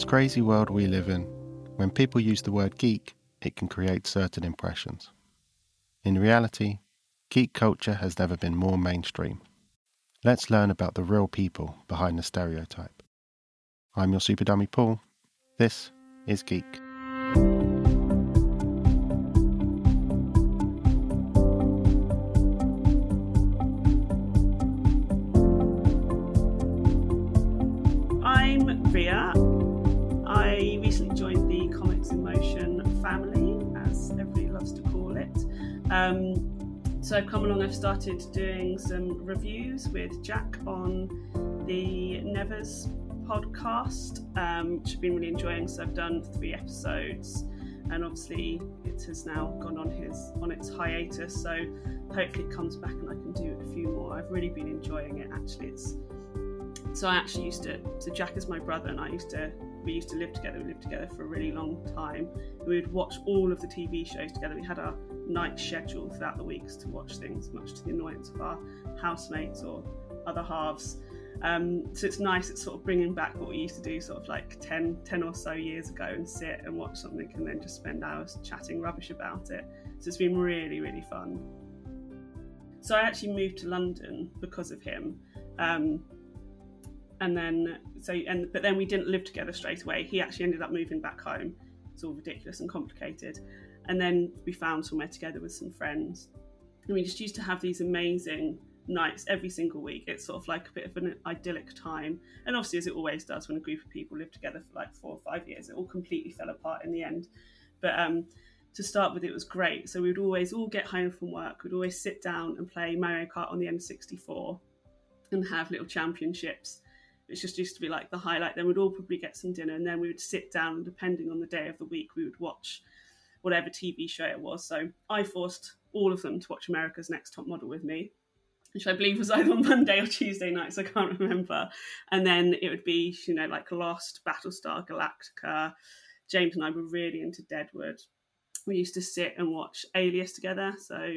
this crazy world we live in, when people use the word geek, it can create certain impressions. In reality, geek culture has never been more mainstream. Let's learn about the real people behind the stereotype. I'm your super dummy Paul. This is Geek. Um, so I've come along, I've started doing some reviews with Jack on the Nevers podcast, um, which I've been really enjoying. So I've done three episodes, and obviously it has now gone on his on its hiatus. So hopefully it comes back and I can do a few more. I've really been enjoying it. Actually, it's so I actually used to. So Jack is my brother, and I used to we used to live together. We lived together for a really long time. We would watch all of the TV shows together. We had our night schedule throughout the weeks to watch things, much to the annoyance of our housemates or other halves. Um, so it's nice, it's sort of bringing back what we used to do sort of like 10, 10 or so years ago and sit and watch something and then just spend hours chatting rubbish about it. So it's been really, really fun. So I actually moved to London because of him. Um, and then so and but then we didn't live together straight away. He actually ended up moving back home. It's all ridiculous and complicated. And then we found somewhere together with some friends. And we just used to have these amazing nights every single week. It's sort of like a bit of an idyllic time. And obviously, as it always does when a group of people live together for like four or five years, it all completely fell apart in the end. But um, to start with, it was great. So we'd always all get home from work, we'd always sit down and play Mario Kart on the N64 and have little championships it's just used to be like the highlight. Then we'd all probably get some dinner, and then we would sit down. And depending on the day of the week, we would watch whatever TV show it was. So I forced all of them to watch America's Next Top Model with me, which I believe was either on Monday or Tuesday nights. I can't remember. And then it would be, you know, like Lost, Battlestar Galactica. James and I were really into Deadwood. We used to sit and watch Alias together. So,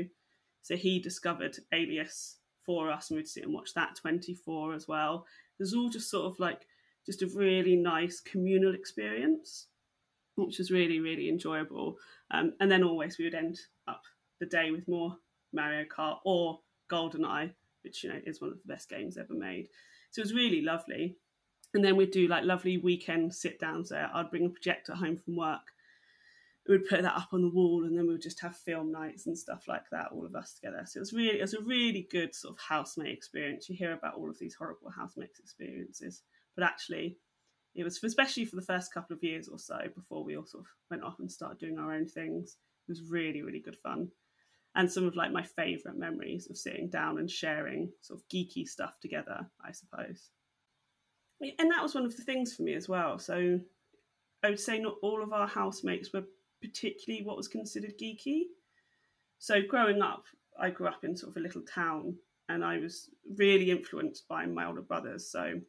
so he discovered Alias for us, and we'd sit and watch that 24 as well. It was all just sort of like just a really nice communal experience, which was really, really enjoyable. Um, and then always we would end up the day with more Mario Kart or GoldenEye, which you know is one of the best games ever made. So it was really lovely. And then we'd do like lovely weekend sit downs there. I'd bring a projector home from work. We would put that up on the wall, and then we would just have film nights and stuff like that, all of us together. So it was really, it was a really good sort of housemate experience. You hear about all of these horrible housemates experiences, but actually, it was especially for the first couple of years or so before we all sort of went off and started doing our own things. It was really, really good fun. And some of like my favourite memories of sitting down and sharing sort of geeky stuff together, I suppose. And that was one of the things for me as well. So I would say not all of our housemates were particularly what was considered geeky. So growing up, I grew up in sort of a little town and I was really influenced by my older brothers. So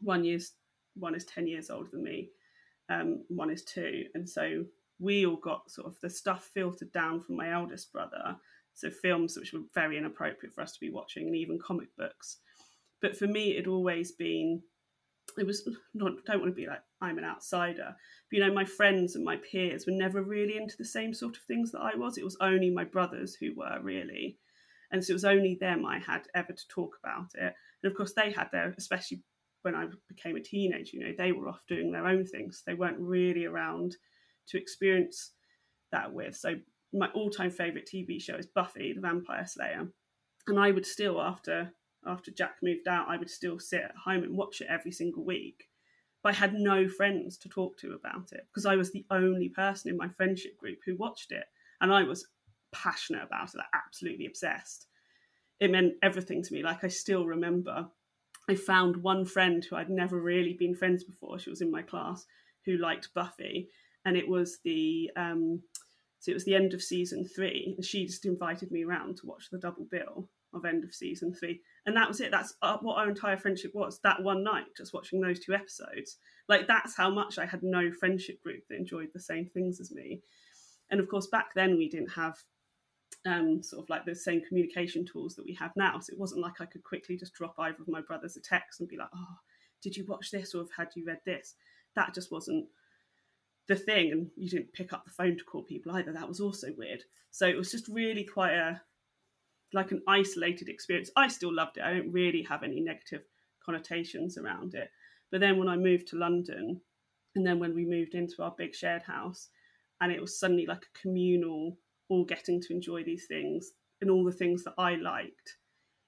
one year's one is 10 years older than me, um, one is two. And so we all got sort of the stuff filtered down from my eldest brother. So films which were very inappropriate for us to be watching, and even comic books. But for me, it always been, it was not, don't want to be like, I'm an outsider. You know, my friends and my peers were never really into the same sort of things that I was. It was only my brothers who were really. And so it was only them I had ever to talk about it. And of course, they had their, especially when I became a teenager, you know, they were off doing their own things. They weren't really around to experience that with. So my all-time favorite TV show is Buffy the Vampire Slayer, and I would still after after Jack moved out, I would still sit at home and watch it every single week. But I had no friends to talk to about it because I was the only person in my friendship group who watched it, and I was passionate about it, absolutely obsessed. It meant everything to me. Like I still remember I found one friend who I'd never really been friends before. She was in my class who liked Buffy, and it was the um, so it was the end of season three, and she just invited me around to watch the double bill of end of season three, and that was it. That's uh, what our entire friendship was. That one night, just watching those two episodes, like that's how much I had no friendship group that enjoyed the same things as me. And of course, back then we didn't have um, sort of like the same communication tools that we have now. So it wasn't like I could quickly just drop either of my brothers a text and be like, "Oh, did you watch this?" or "Have had you read this?" that just wasn't the thing. And you didn't pick up the phone to call people either. That was also weird. So it was just really quite a like an isolated experience. I still loved it. I don't really have any negative connotations around it. But then when I moved to London, and then when we moved into our big shared house, and it was suddenly like a communal, all getting to enjoy these things and all the things that I liked.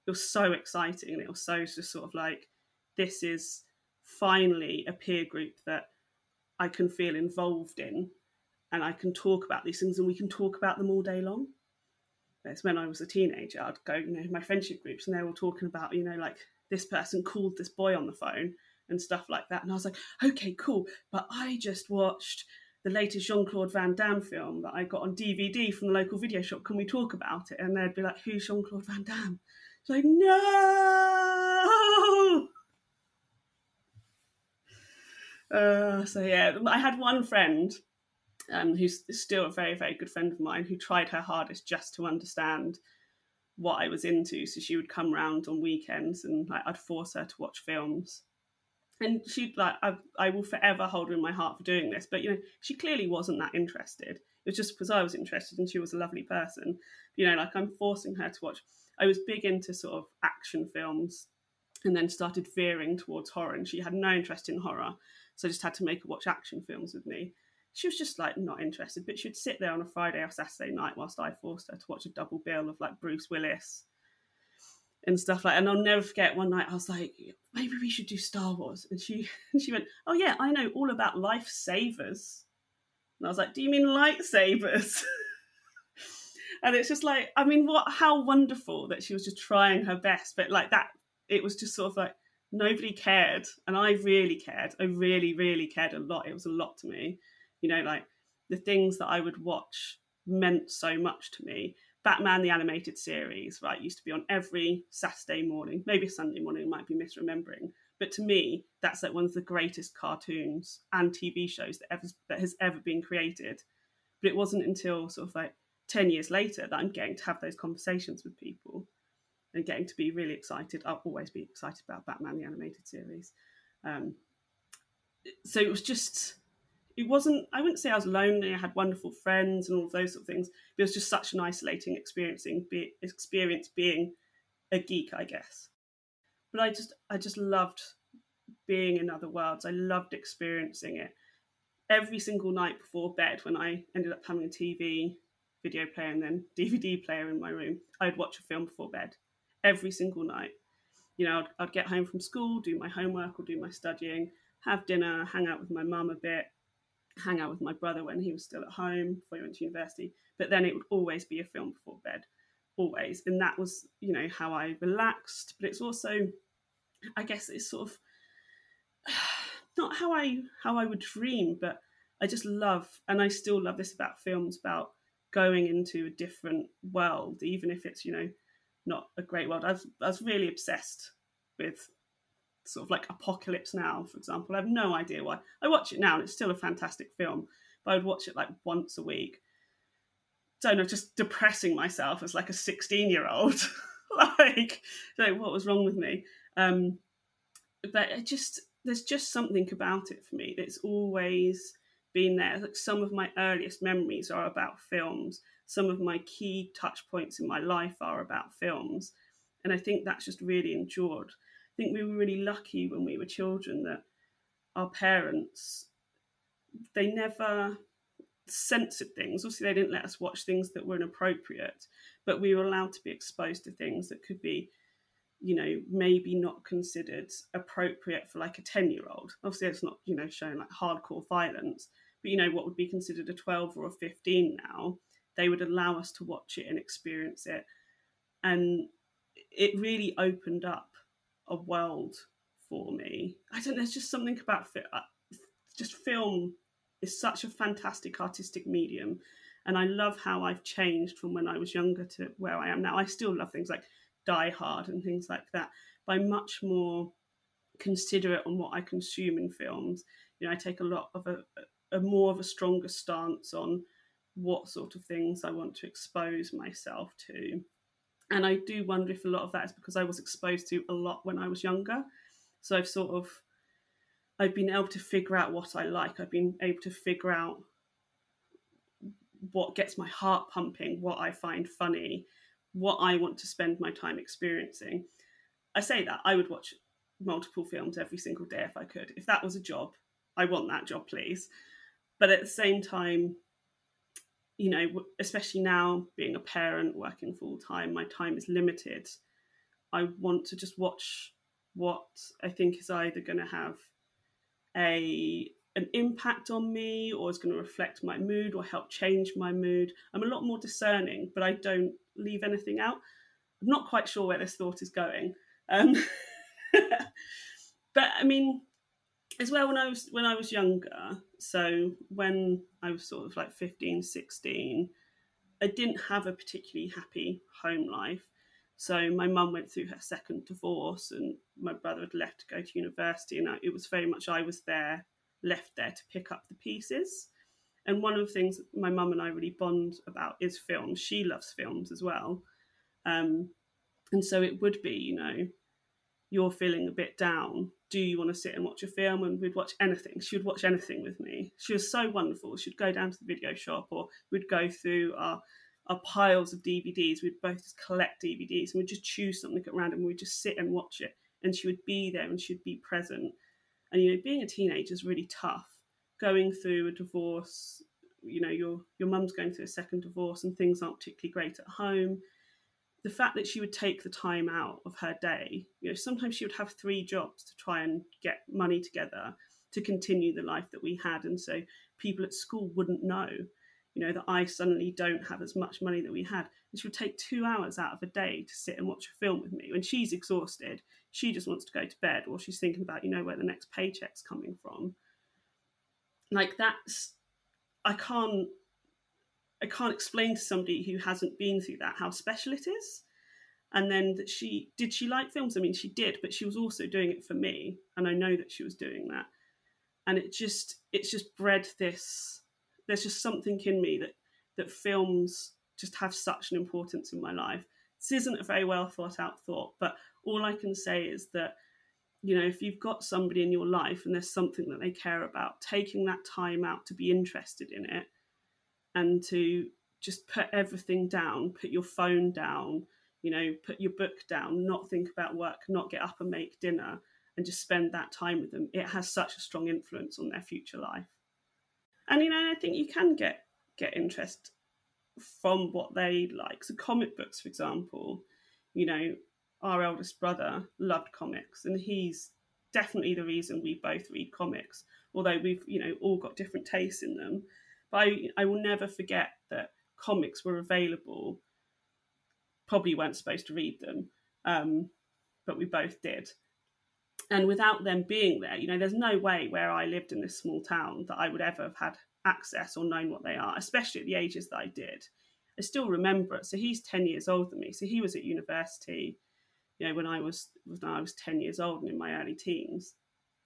It was so exciting, and it was so just sort of like, this is finally a peer group that I can feel involved in, and I can talk about these things, and we can talk about them all day long. It's when I was a teenager, I'd go, you know, my friendship groups, and they're all talking about, you know, like this person called this boy on the phone and stuff like that. And I was like, okay, cool. But I just watched the latest Jean Claude Van Damme film that I got on DVD from the local video shop. Can we talk about it? And they'd be like, who's Jean Claude Van Damme? It's like, no. Uh, so yeah, I had one friend um, who's still a very, very good friend of mine who tried her hardest just to understand what I was into. So she would come round on weekends and like, I'd force her to watch films. And she like I, I will forever hold her in my heart for doing this. But you know she clearly wasn't that interested. It was just because i was interested and she was a lovely person. You know like i'm forcing her to watch. I was big into sort of action films and then started veering towards horror and she had no interest in horror. So i just had to make her watch action films with me she was just like not interested but she'd sit there on a friday or saturday night whilst i forced her to watch a double bill of like bruce willis and stuff like and I'll never forget one night I was like, maybe we should do Star Wars. And she she went, Oh yeah, I know all about lifesavers. And I was like, Do you mean lightsabers? and it's just like, I mean, what how wonderful that she was just trying her best. But like that it was just sort of like nobody cared. And I really cared. I really, really cared a lot. It was a lot to me. You know, like the things that I would watch meant so much to me Batman the animated series, right, used to be on every Saturday morning, maybe Sunday morning, might be misremembering. But to me, that's like one of the greatest cartoons and TV shows that ever that has ever been created. But it wasn't until sort of like ten years later that I'm getting to have those conversations with people and getting to be really excited. I'll always be excited about Batman the animated series. Um, so it was just it wasn't i wouldn't say i was lonely i had wonderful friends and all of those sort of things but it was just such an isolating experiencing be, experience being a geek i guess. But i just i just loved being in other worlds i loved experiencing it. Every single night before bed when i ended up having a tv video player and then dvd player in my room i'd watch a film before bed. Every single night. You know I'd, I'd get home from school do my homework or do my studying have dinner hang out with my mum a bit hang out with my brother when he was still at home before he went to university. But then it would always be a film before bed, always. And that was, you know, how I relaxed. But it's also, I guess, it's sort of not how I how I would dream, but I just love, and I still love this about films about going into a different world, even if it's you know not a great world. I was, I was really obsessed with sort of like Apocalypse Now, for example. I have no idea why. I watch it now and it's still a fantastic film, but I would watch it like once a week. Don't know, just depressing myself as like a 16 year old. like, like, what was wrong with me? Um, but it just, there's just something about it for me that's always been there. Like some of my earliest memories are about films. Some of my key touch points in my life are about films. And I think that's just really endured. I think we were really lucky when we were children that our parents they never censored things. Obviously, they didn't let us watch things that were inappropriate, but we were allowed to be exposed to things that could be, you know, maybe not considered appropriate for like a 10 year old. Obviously, it's not, you know, showing like hardcore violence, but, you know, what would be considered a 12 or a 15 now, they would allow us to watch it and experience it. And it really opened up a world for me. I don't know. There's just something about uh, just film is such a fantastic artistic medium, and I love how I've changed from when I was younger to where I am now. I still love things like Die Hard and things like that, but I'm much more considerate on what I consume in films. You know, I take a lot of a, a more of a stronger stance on what sort of things I want to expose myself to. And I do wonder if a lot of that is because I was exposed to a lot when I was younger. So I've sort of I've been able to figure out what I like. I've been able to figure out what gets my heart pumping, what I find funny, what I want to spend my time experiencing. I say that I would watch multiple films every single day if I could. If that was a job, I want that job, please. But at the same time, you know, especially now being a parent, working full time, my time is limited. I want to just watch what I think is either going to have a an impact on me or is going to reflect my mood or help change my mood. I'm a lot more discerning, but I don't leave anything out. I'm not quite sure where this thought is going. Um, but I mean, as well when I was when I was younger, so when I was sort of like 15, 16, I didn't have a particularly happy home life. So my mum went through her second divorce, and my brother had left to go to university, and it was very much I was there, left there to pick up the pieces. And one of the things my mum and I really bond about is films. She loves films as well, um, and so it would be, you know, you're feeling a bit down. Do you want to sit and watch a film? And we'd watch anything. She would watch anything with me. She was so wonderful. She'd go down to the video shop, or we'd go through our our piles of DVDs. We'd both just collect DVDs and we'd just choose something at random. We'd just sit and watch it. And she would be there and she'd be present. And you know, being a teenager is really tough. Going through a divorce, you know, your your mum's going through a second divorce and things aren't particularly great at home. The fact that she would take the time out of her day, you know, sometimes she would have three jobs to try and get money together to continue the life that we had. And so people at school wouldn't know you know, that I suddenly don't have as much money that we had. And she would take two hours out of a day to sit and watch a film with me. When she's exhausted, she just wants to go to bed or she's thinking about, you know, where the next paycheck's coming from. Like that's I can't I can't explain to somebody who hasn't been through that how special it is. And then that she did she like films? I mean, she did, but she was also doing it for me, and I know that she was doing that. And it just it's just bred this there's just something in me that that films just have such an importance in my life. This isn't a very well thought out thought, but all I can say is that you know if you've got somebody in your life and there's something that they care about, taking that time out to be interested in it and to just put everything down, put your phone down, you know, put your book down, not think about work, not get up and make dinner, and just spend that time with them. It has such a strong influence on their future life and you know, I think you can get get interest from what they like. So comic books, for example, you know, our eldest brother loved comics, and he's definitely the reason we both read comics. Although we've you know all got different tastes in them, but I I will never forget that comics were available. Probably weren't supposed to read them, um, but we both did and without them being there, you know, there's no way where I lived in this small town that I would ever have had access or known what they are, especially at the ages that I did. I still remember it. So he's 10 years older than me. So he was at university, you know, when I was when I was 10 years old and in my early teens.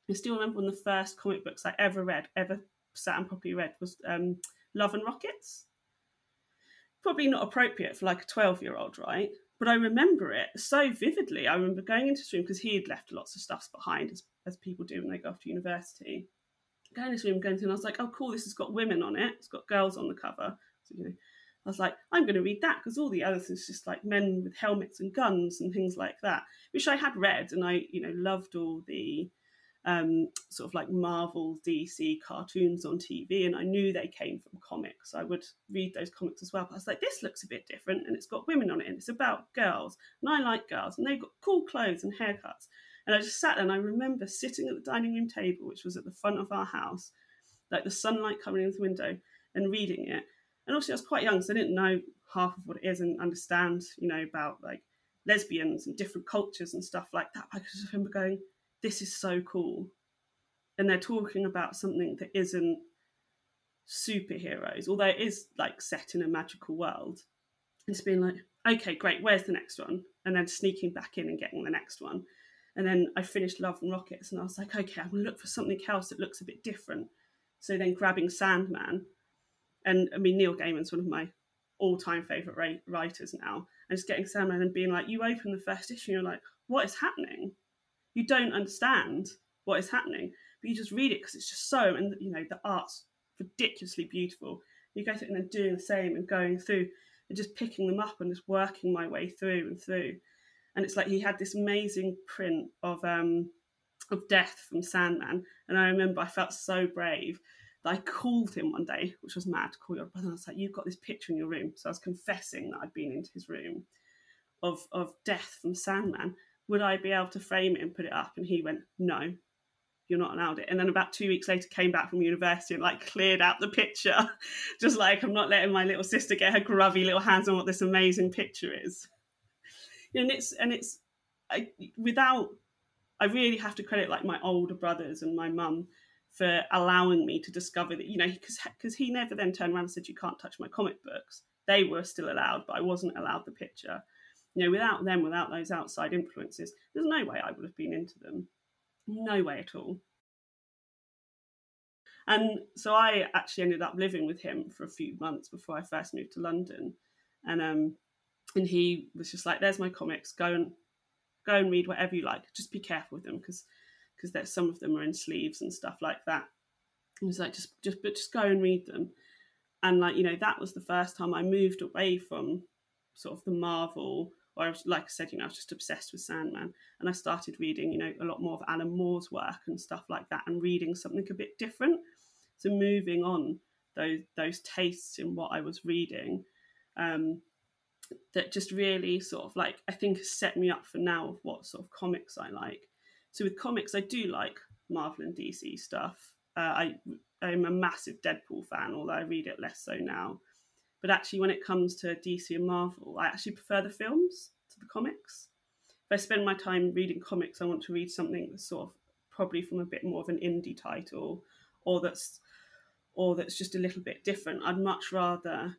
I still remember one of the first comic books I ever read, ever sat and properly read, was um, Love and Rockets. Probably not appropriate for like a 12 year old, right? but I remember it so vividly. I remember going into the room because he had left lots of stuff behind, as, as people do when they go off to university. Going into the room, going through, and I was like, "Oh, cool! This has got women on it. It's got girls on the cover." So you know, I was like, "I'm going to read that" because all the others is just like men with helmets and guns and things like that, which I had read, and I, you know, loved all the um, sort of like Marvel, DC cartoons on TV, and I knew they came from comics. I would read those comics as well. But I was like, this looks a bit different, and it's got women on it, and it's about girls, and I like girls, and they've got cool clothes and haircuts. And I just sat there, and I remember sitting at the dining room table, which was at the front of our house, like the sunlight coming in the window, and reading it. And obviously, I was quite young, so I didn't know half of what it is and understand, you know, about like lesbians and different cultures and stuff like that. I just remember going, this is so cool. And they're talking about something that isn't superheroes, although it is like set in a magical world. It's being like, okay, great, where's the next one? And then sneaking back in and getting the next one. And then I finished Love and Rockets and I was like, okay, I'm gonna look for something else that looks a bit different. So then grabbing Sandman, and I mean, Neil Gaiman's one of my all time favourite writers now, and just getting Sandman and being like, you open the first issue, and you're like, what is happening? You don't understand what is happening. but you just read it because it's just so, and you know, the art's ridiculously beautiful. You go through and then doing the same and going through and just picking them up and just working my way through and through. And it's like he had this amazing print of um, of death from Sandman, and I remember I felt so brave that I called him one day, which was mad to call your brother. And I was like, "You've got this picture in your room," so I was confessing that I'd been into his room of of death from Sandman. Would I be able to frame it and put it up? And he went, "No, you're not allowed it. And then about two weeks later, came back from university and like cleared out the picture, just like I'm not letting my little sister get her grubby little hands on what this amazing picture is. And it's and it's I, without I really have to credit like my older brothers and my mum for allowing me to discover that you know because because he never then turned around and said you can't touch my comic books. They were still allowed, but I wasn't allowed the picture. You know, without them, without those outside influences, there's no way I would have been into them. No way at all. And so I actually ended up living with him for a few months before I first moved to London. And um and he was just like, There's my comics, go and go and read whatever you like. Just be careful with them because because there's some of them are in sleeves and stuff like that. And was like, just just but just go and read them. And like, you know, that was the first time I moved away from sort of the Marvel I was, like I said, you know, I was just obsessed with Sandman, and I started reading, you know, a lot more of Alan Moore's work and stuff like that, and reading something a bit different. So moving on those those tastes in what I was reading, um, that just really sort of like I think has set me up for now of what sort of comics I like. So with comics, I do like Marvel and DC stuff. Uh, I I'm a massive Deadpool fan, although I read it less so now. But actually, when it comes to DC and Marvel, I actually prefer the films to the comics. If I spend my time reading comics, I want to read something that's sort of probably from a bit more of an indie title, or that's or that's just a little bit different. I'd much rather,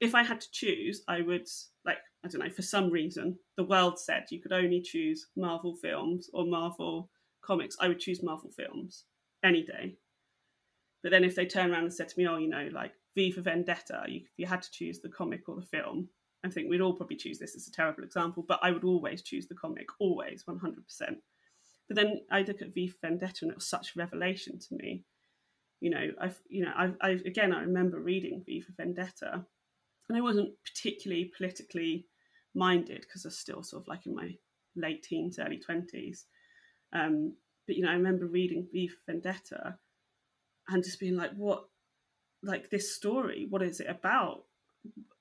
if I had to choose, I would like I don't know for some reason the world said you could only choose Marvel films or Marvel comics. I would choose Marvel films any day. But then if they turn around and said to me, oh, you know, like V for Vendetta, you, if you had to choose the comic or the film, I think we'd all probably choose this as a terrible example, but I would always choose the comic, always, 100%. But then I look at V for Vendetta and it was such revelation to me. You know, I've, you know, I, I again, I remember reading V for Vendetta and I wasn't particularly politically minded because I was still sort of like in my late teens, early 20s. Um, but, you know, I remember reading V for Vendetta and just being like, what, like this story what is it about?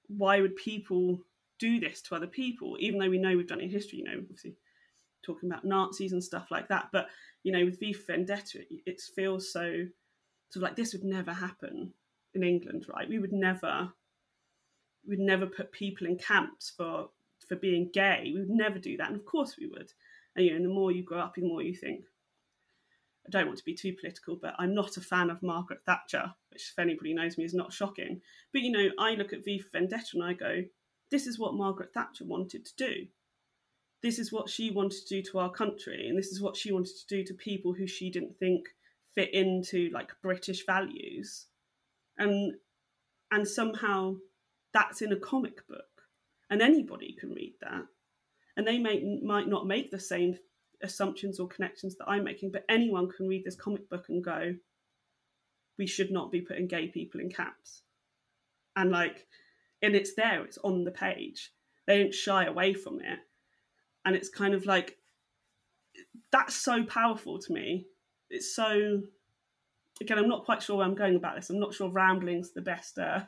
Why would people do this to other people? Even though we know we've done it in history you know obviously talking about nazis and stuff like that but you know with v vendetta it feels so sort of like this would never happen in england right? We would never we'd never put people in camps for for being gay. We would never do that and of course we would. And you know the more you grow up the more you think don't want to be too political, but I'm not a fan of Margaret Thatcher, which, if anybody knows me, is not shocking. But you know, I look at V for Vendetta and I go, this is what Margaret Thatcher wanted to do. This is what she wanted to do to our country, and this is what she wanted to do to people who she didn't think fit into like British values. And and somehow that's in a comic book, and anybody can read that. And they may might not make the same assumptions or connections that I'm making, but anyone can read this comic book and go, we should not be putting gay people in camps. And like, and it's there, it's on the page. They don't shy away from it. And it's kind of like, that's so powerful to me. It's so, again, I'm not quite sure where I'm going about this. I'm not sure rambling's the best, uh,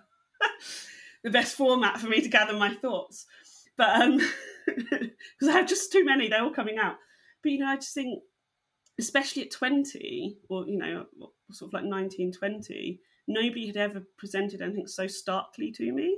the best format for me to gather my thoughts. But, um, because I have just too many, they're all coming out. But you know, I just think, especially at 20, or you know, sort of like 19, 20, nobody had ever presented anything so starkly to me.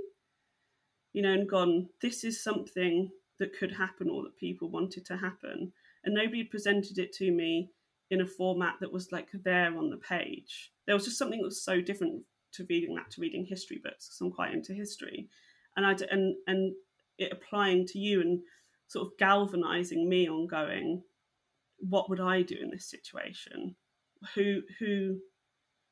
You know, and gone, this is something that could happen or that people wanted to happen. And nobody had presented it to me in a format that was like there on the page. There was just something that was so different to reading that to reading history books because I'm quite into history, and I and and it applying to you and sort of galvanizing me on going what would I do in this situation? Who who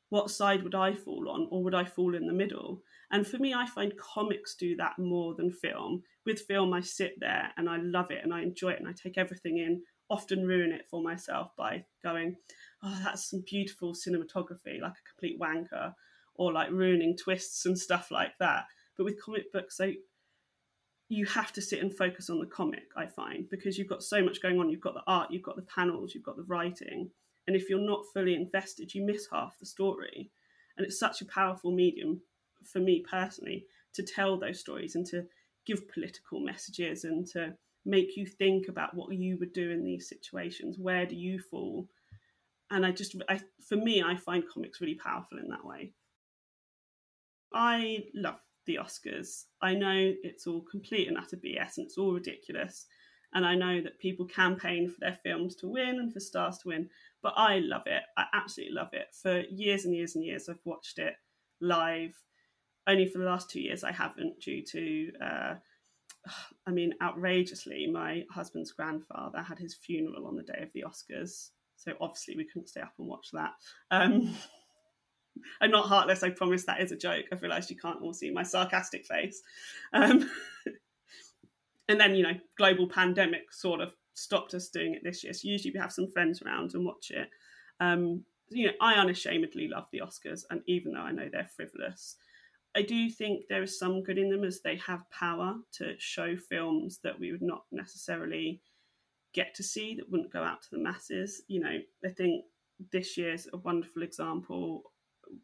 what side would I fall on, or would I fall in the middle? And for me, I find comics do that more than film. With film, I sit there and I love it and I enjoy it and I take everything in often ruin it for myself by going, oh, that's some beautiful cinematography, like a complete wanker, or like ruining twists and stuff like that. But with comic books, so you have to sit and focus on the comic, I find, because you've got so much going on. You've got the art, you've got the panels, you've got the writing. And if you're not fully invested, you miss half the story. And it's such a powerful medium for me personally to tell those stories and to give political messages and to make you think about what you would do in these situations. Where do you fall? And I just, I, for me, I find comics really powerful in that way. I love the Oscars. I know it's all complete and utter BS and it's all ridiculous. And I know that people campaign for their films to win and for stars to win, but I love it. I absolutely love it. For years and years and years, I've watched it live. Only for the last two years, I haven't, due to, uh, I mean, outrageously, my husband's grandfather had his funeral on the day of the Oscars. So obviously, we couldn't stay up and watch that. Um, I'm not heartless. I promise that is a joke. I've realised you can't all see my sarcastic face. Um, and then, you know, global pandemic sort of stopped us doing it this year. So usually we have some friends around and watch it. Um, you know, I unashamedly love the Oscars, and even though I know they're frivolous, I do think there is some good in them as they have power to show films that we would not necessarily get to see that wouldn't go out to the masses. You know, I think this year's a wonderful example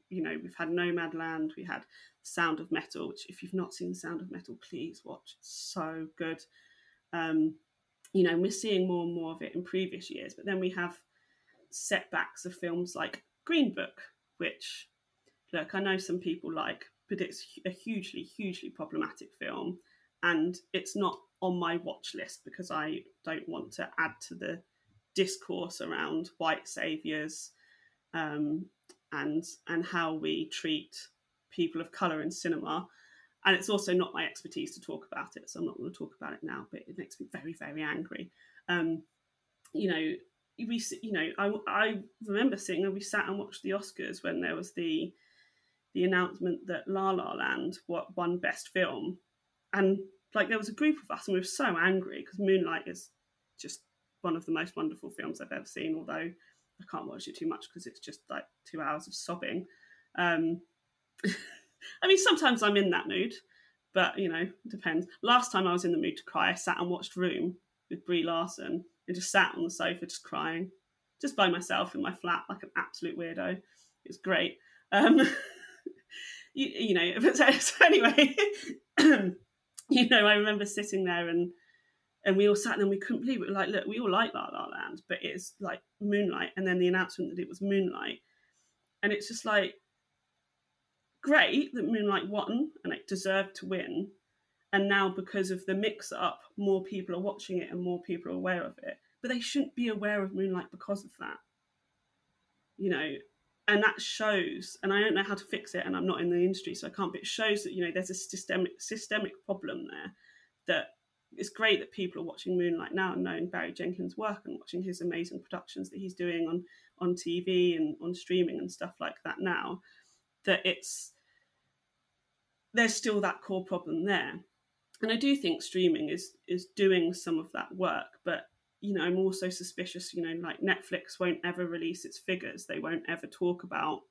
you know, we've had Nomadland, we had Sound of Metal, which if you've not seen Sound of Metal, please watch. It's so good. Um, you know, we're seeing more and more of it in previous years, but then we have setbacks of films like Green Book, which, look, I know some people like, but it's a hugely, hugely problematic film, and it's not on my watch list because I don't want to add to the discourse around white saviors um, and and how we treat people of color in cinema. And it's also not my expertise to talk about it so i'm not going to talk about it now but it makes me very very angry. Um, you know we you know I, I remember sitting and we sat and watched the oscars when there was the the announcement that la la land won best film. And like there was a group of us and we were so angry because moonlight is just one of the most wonderful films i've ever seen although I can't watch it too much because it's just like two hours of sobbing. Um, I mean, sometimes I'm in that mood, but you know, it depends. Last time I was in the mood to cry, I sat and watched Room with Brie Larson and just sat on the sofa just crying, just by myself in my flat like an absolute weirdo. It was great. Um, you, you know, but so, so anyway, you know, I remember sitting there and and we all sat there and we couldn't believe it. Like, look, we all like La La Land, but it's like Moonlight, and then the announcement that it was Moonlight, and it's just like great that Moonlight won and it deserved to win, and now because of the mix-up, more people are watching it and more people are aware of it. But they shouldn't be aware of Moonlight because of that, you know. And that shows, and I don't know how to fix it, and I'm not in the industry, so I can't. But it shows that you know there's a systemic systemic problem there that it's great that people are watching Moonlight now and knowing Barry Jenkins' work and watching his amazing productions that he's doing on on TV and on streaming and stuff like that now. That it's there's still that core problem there, and I do think streaming is is doing some of that work, but you know I'm also suspicious. You know, like Netflix won't ever release its figures; they won't ever talk about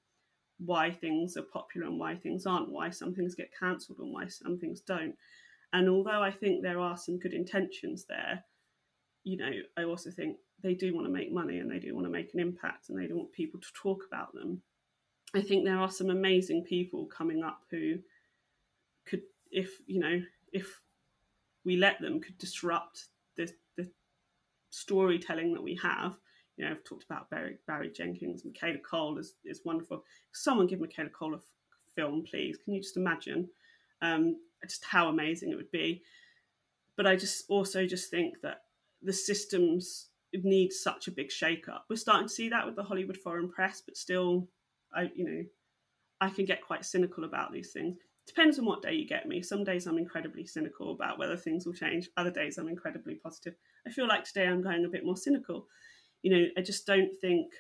why things are popular and why things aren't, why some things get cancelled and why some things don't and although I think there are some good intentions there, you know, I also think they do want to make money and they do want to make an impact and they don't want people to talk about them. I think there are some amazing people coming up who could, if you know, if we let them, could disrupt the the storytelling that we have. You know, I've talked about Barry, Barry Jenkins, Michaela Coel is is wonderful. Someone give Michaela Coel a f- film, please. Can you just imagine? Um, just how amazing it would be. But I just also just think that the systems need such a big shake-up. We're starting to see that with the Hollywood Foreign Press, but still, I you know, I can get quite cynical about these things. Depends on what day you get me. Some days I'm incredibly cynical about whether things will change. Other days I'm incredibly positive. I feel like today I'm going a bit more cynical. You know, I just don't think.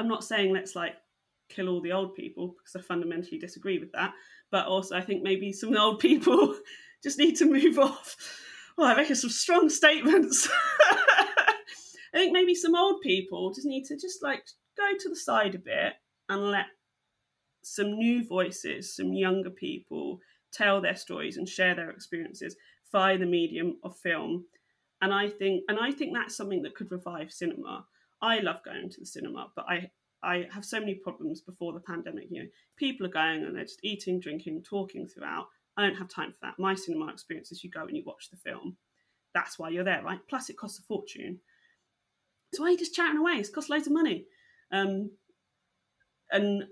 I'm not saying let's like kill all the old people because I fundamentally disagree with that. But also, I think maybe some old people just need to move off well, I'm making some strong statements. I think maybe some old people just need to just like go to the side a bit and let some new voices, some younger people tell their stories and share their experiences via the medium of film. And I think and I think that's something that could revive cinema. I love going to the cinema, but I I have so many problems before the pandemic. You know, people are going and they're just eating, drinking, talking throughout. I don't have time for that. My cinema experience is you go and you watch the film. That's why you're there, right? Plus, it costs a fortune. So why are you just chatting away? It's cost loads of money. Um, and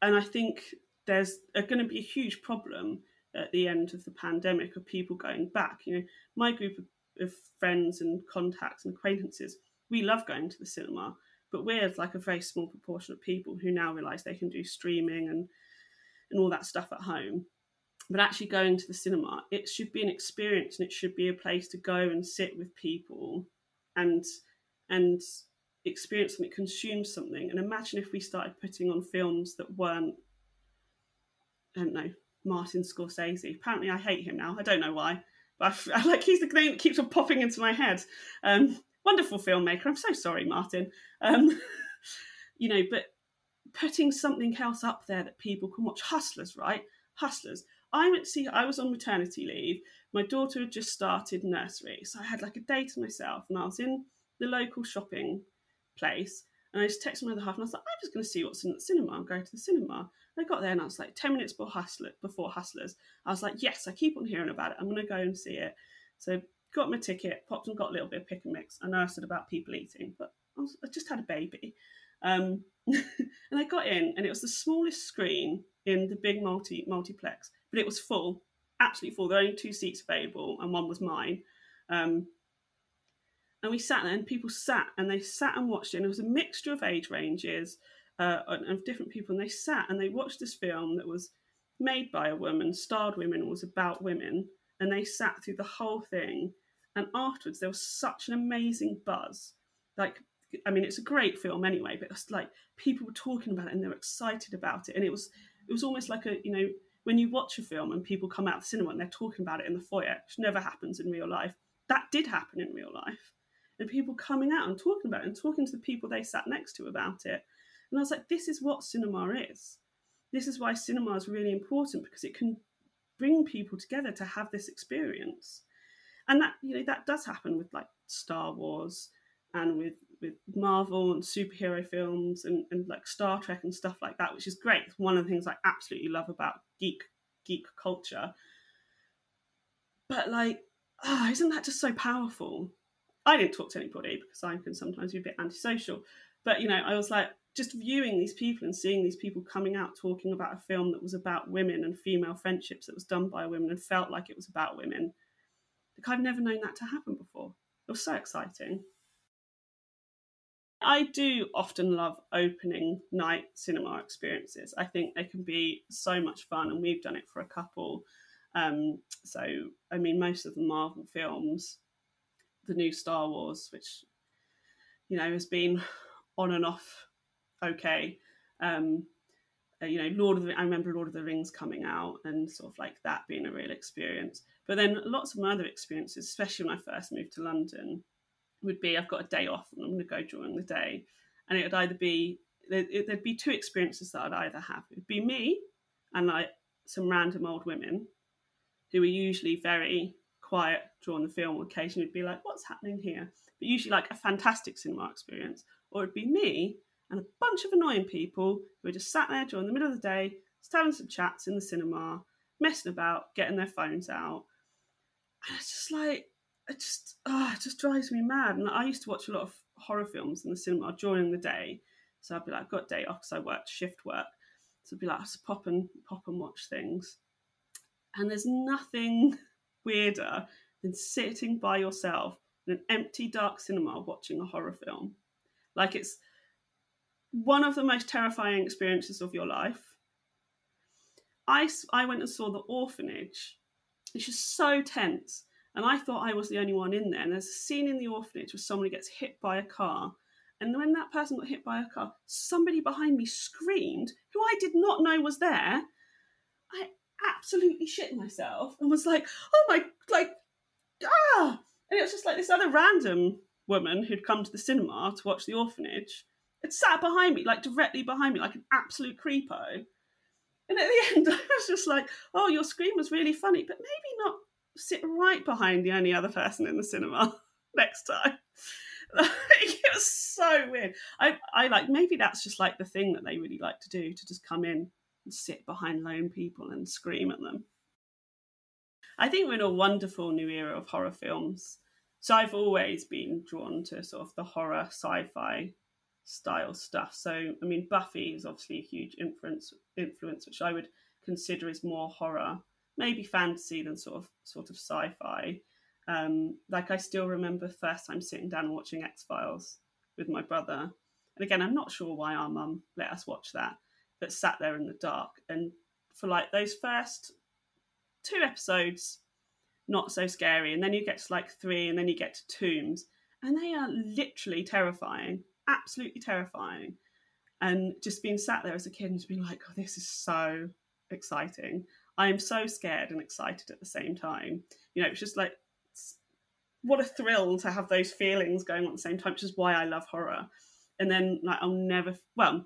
and I think there's going to be a huge problem at the end of the pandemic of people going back. You know, my group of, of friends and contacts and acquaintances, we love going to the cinema, but we're like a very small proportion of people who now realise they can do streaming and and all that stuff at home. But actually going to the cinema, it should be an experience and it should be a place to go and sit with people and and experience something, consume something. And imagine if we started putting on films that weren't, I don't know, Martin Scorsese. Apparently, I hate him now. I don't know why, but I like he's the name that keeps on popping into my head. Um, wonderful filmmaker. I'm so sorry, Martin. Um, you know, but putting something else up there that people can watch. Hustlers, right? Hustlers. I went to see. I was on maternity leave. My daughter had just started nursery, so I had like a day to myself, and I was in the local shopping place. And I just texted my other half and I was like, I'm just going to see what's in the cinema. I'm going to the cinema. And I got there and I was like, 10 minutes before, Hustler, before Hustlers. I was like, yes, I keep on hearing about it. I'm going to go and see it. So got my ticket, popped and got a little bit of pick and mix. I know I said about people eating, but I, was, I just had a baby. Um, and I got in and it was the smallest screen in the big multi multiplex, but it was full, absolutely full. There were only two seats available and one was mine. Um, and we sat there and people sat and they sat and watched it and it was a mixture of age ranges uh, of different people and they sat and they watched this film that was made by a woman starred women was about women and they sat through the whole thing and afterwards there was such an amazing buzz like i mean it's a great film anyway but it's like people were talking about it and they were excited about it and it was it was almost like a you know when you watch a film and people come out of the cinema and they're talking about it in the foyer which never happens in real life that did happen in real life and people coming out and talking about it and talking to the people they sat next to about it. And I was like, this is what cinema is. This is why cinema is really important because it can bring people together to have this experience. And that, you know, that does happen with like Star Wars and with, with Marvel and superhero films and, and like Star Trek and stuff like that, which is great. It's one of the things I absolutely love about geek geek culture. But like, oh, isn't that just so powerful? I didn't talk to anybody because I can sometimes be a bit antisocial. But you know, I was like just viewing these people and seeing these people coming out talking about a film that was about women and female friendships that was done by women and felt like it was about women. Like I've never known that to happen before. It was so exciting. I do often love opening night cinema experiences. I think they can be so much fun, and we've done it for a couple. Um, so, I mean, most of the Marvel films the new Star Wars, which you know has been on and off okay. Um, uh, you know, Lord of the I remember Lord of the Rings coming out and sort of like that being a real experience. But then lots of my other experiences, especially when I first moved to London, would be I've got a day off and I'm going to go during the day, and it would either be there'd be two experiences that I'd either have. It'd be me and like some random old women who are usually very quiet during the film. Occasionally, would be like, "What's happening here?" But usually, like a fantastic cinema experience, or it'd be me and a bunch of annoying people who are just sat there during the middle of the day, just having some chats in the cinema, messing about, getting their phones out, and it's just like it just oh, it just drives me mad. And I used to watch a lot of horror films in the cinema during the day, so I'd be like, got day off because I worked shift work, so I'd be like, I just pop and pop and watch things, and there's nothing weirder than sitting by yourself in an empty, dark cinema watching a horror film. Like it's one of the most terrifying experiences of your life. I, I went and saw The Orphanage, which just so tense. And I thought I was the only one in there. And there's a scene in the orphanage where somebody gets hit by a car. And when that person got hit by a car, somebody behind me screamed, who I did not know was there. I absolutely shit myself and was like, oh my, like, ah, and it was just like this other random woman who'd come to the cinema to watch The Orphanage It sat behind me, like directly behind me, like an absolute creepo. And at the end, I was just like, oh, your scream was really funny, but maybe not sit right behind the only other person in the cinema next time. Like, it was so weird. I, I like maybe that's just like the thing that they really like to do to just come in and sit behind lone people and scream at them. I think we're in a wonderful new era of horror films. So I've always been drawn to sort of the horror sci-fi style stuff. So I mean Buffy is obviously a huge influence influence which I would consider is more horror, maybe fantasy than sort of sort of sci-fi. Um, like I still remember first time sitting down and watching X Files with my brother. And again, I'm not sure why our mum let us watch that, but sat there in the dark. And for like those first two episodes, not so scary. And then you get to like three, and then you get to Tooms, and they are literally terrifying, absolutely terrifying. And just being sat there as a kid and just being like, oh, this is so exciting. I am so scared and excited at the same time. You know, it's just like what a thrill to have those feelings going on at the same time, which is why I love horror. And then like I'll never well,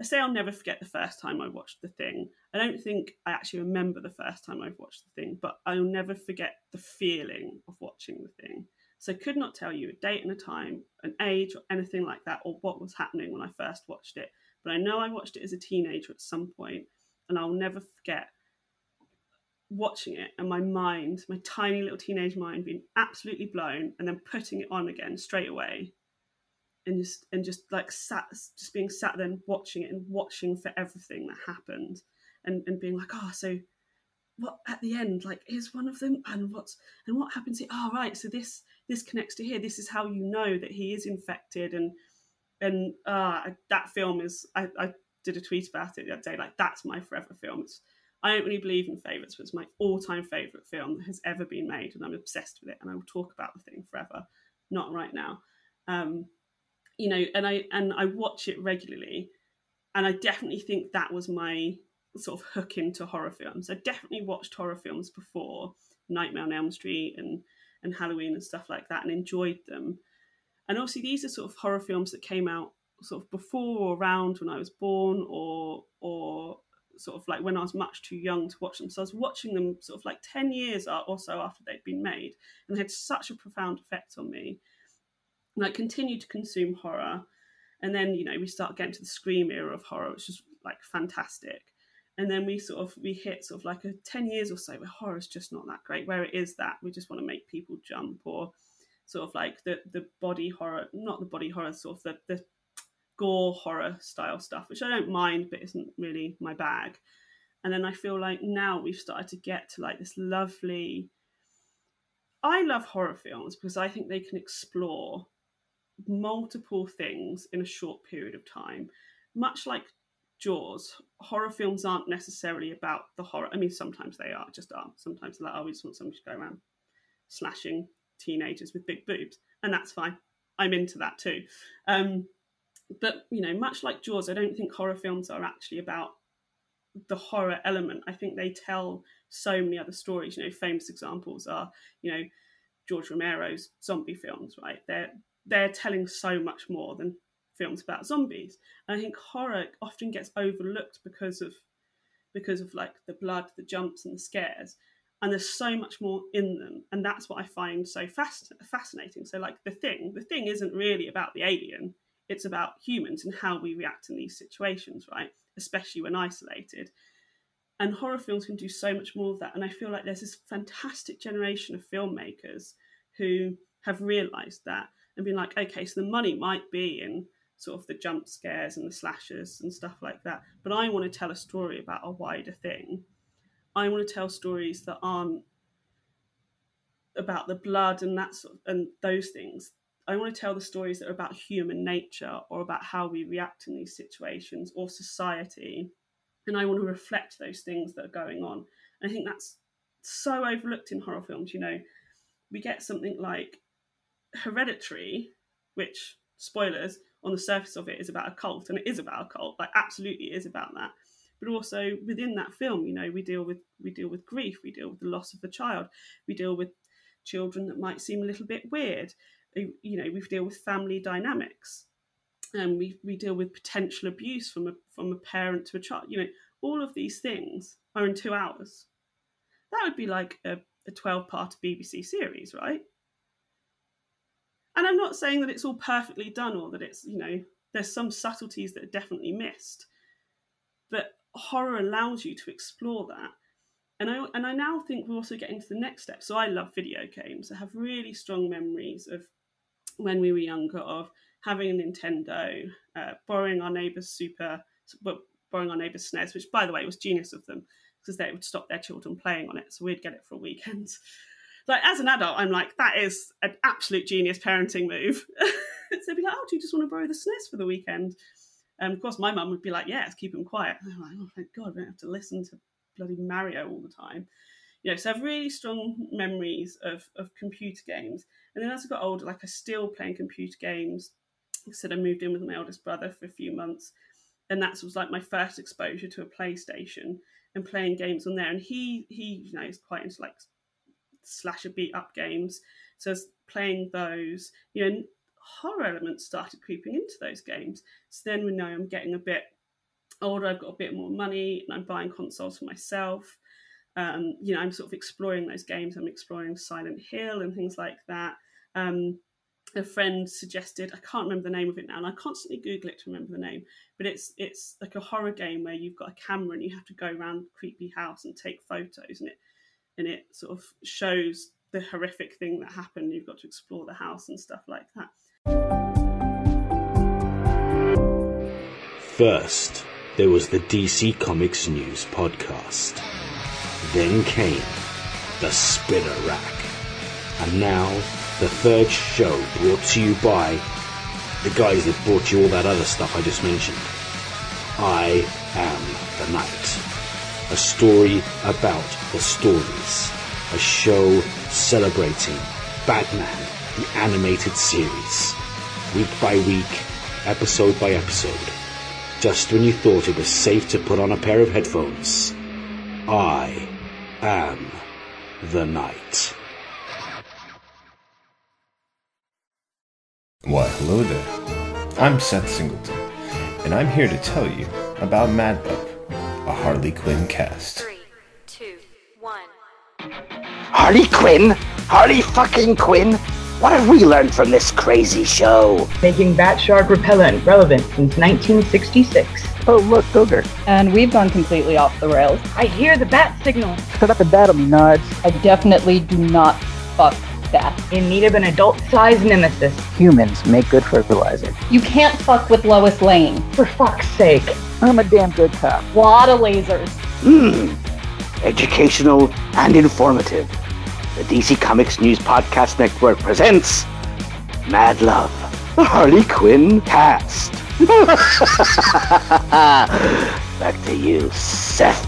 I say I'll never forget the first time I watched the thing. I don't think I actually remember the first time I've watched the thing, but I'll never forget the feeling of watching the thing. So could not tell you a date and a time, an age, or anything like that, or what was happening when I first watched it. But I know I watched it as a teenager at some point, and I'll never forget watching it and my mind, my tiny little teenage mind, being absolutely blown, and then putting it on again straight away, and just and just like sat, just being sat there and watching it and watching for everything that happened, and and being like, oh, so what at the end like is one of them and what's and what happens here oh right so this this connects to here this is how you know that he is infected and and uh that film is i, I did a tweet about it the other day like that's my forever film it's I don't really believe in favourites, but it's my all time favourite film that has ever been made, and I'm obsessed with it, and I will talk about the thing forever. Not right now. Um, you know, and I and I watch it regularly, and I definitely think that was my sort of hook into horror films. I definitely watched horror films before Nightmare on Elm Street and and Halloween and stuff like that, and enjoyed them. And obviously, these are sort of horror films that came out sort of before or around when I was born, or or sort of like when I was much too young to watch them. So I was watching them sort of like 10 years or so after they'd been made and they had such a profound effect on me. And I continued to consume horror. And then, you know, we start getting to the Scream era of horror, which is like fantastic. And then we sort of we hit sort of like a 10 years or so where horror is just not that great, where it is that we just want to make people jump or sort of like the the body horror, not the body horror, sort of the, the gore horror style stuff, which I don't mind, but isn't really my bag. And then I feel like now we've started to get to like this lovely. I love horror films because I think they can explore multiple things in a short period of time. Much like Jaws, horror films aren't necessarily about the horror. I mean, sometimes they are, just are. Sometimes they're like, oh, we just want somebody to go around slashing teenagers with big boobs, and that's fine. I'm into that too. Um, but you know, much like Jaws, I don't think horror films are actually about the horror element. I think they tell so many other stories. You know, famous examples are you know George Romero's zombie films. Right, they're they're telling so much more than films about zombies. And I think horror often gets overlooked because of because of like the blood, the jumps, and the scares. And there's so much more in them, and that's what I find so fast, fascinating. So, like the thing, the thing isn't really about the alien it's about humans and how we react in these situations, right? Especially when isolated. And horror films can do so much more of that. And I feel like there's this fantastic generation of filmmakers who have realized that and been like, okay, so the money might be in sort of the jump scares and the slashes and stuff like that. But I want to tell a story about a wider thing. I want to tell stories that aren't about the blood and that sort of, and those things I want to tell the stories that are about human nature or about how we react in these situations or society. And I want to reflect those things that are going on. And I think that's so overlooked in horror films. You know, we get something like Hereditary, which, spoilers, on the surface of it is about a cult, and it is about a cult, like absolutely is about that. But also within that film, you know, we deal with we deal with grief, we deal with the loss of the child, we deal with children that might seem a little bit weird. You know, we deal with family dynamics, and we we deal with potential abuse from a from a parent to a child. You know, all of these things are in two hours. That would be like a, a 12 part BBC series, right? And I'm not saying that it's all perfectly done or that it's, you know, there's some subtleties that are definitely missed. But horror allows you to explore that. And I, and I now think we're also getting to the next step. So I love video games. I have really strong memories of when we were younger of having a Nintendo, uh, borrowing our neighbour's Super, well, borrowing our neighbour's SNES, which by the way was genius of them because they would stop their children playing on it, so we'd get it for a weekend. Like as an adult, I'm like, that is an absolute genius parenting move. so be like, oh, do you just want to borrow the SNES for the weekend? And of course, my mum would be like, yes, keep them quiet. And I'm like, oh, thank God, I don't have to listen to bloody Mario all the time. You know, so I have really strong memories of, of computer games. And then as I got older, like I still playing computer games. I said, I moved in with my eldest brother for a few months and that was like my first exposure to a PlayStation and playing games on there. And he he you know is quite into like slasher beat up games, so playing those. You know, horror elements started creeping into those games. So then we know I'm getting a bit older. I've got a bit more money, and I'm buying consoles for myself. Um, you know, I'm sort of exploring those games. I'm exploring Silent Hill and things like that. Um, a friend suggested I can't remember the name of it now, and I constantly Google it to remember the name. But it's it's like a horror game where you've got a camera and you have to go around creepy house and take photos, and it and it sort of shows the horrific thing that happened. You've got to explore the house and stuff like that. First, there was the DC Comics News podcast. Then came the Spinner Rack, and now the third show brought to you by the guys that brought you all that other stuff I just mentioned. I am the night. A story about the stories. A show celebrating Batman, the animated series. Week by week, episode by episode. Just when you thought it was safe to put on a pair of headphones, I am the night. Why, hello there. I'm Seth Singleton, and I'm here to tell you about MadBub, a Harley Quinn cast. Three, two, one. Harley Quinn? Harley fucking Quinn? What have we learned from this crazy show? Making bat shark repellent relevant since 1966. Oh, look, Ogre. And we've gone completely off the rails. I hear the bat signal. Shut up a battle me, Nards. I definitely do not fuck that. In need of an adult-sized nemesis. Humans make good fertilizer. You can't fuck with Lois Lane. For fuck's sake. I'm a damn good cop. Lot of lasers. Mmm. Educational and informative. The DC Comics News Podcast Network presents Mad Love, the Harley Quinn cast. Back to you, Seth.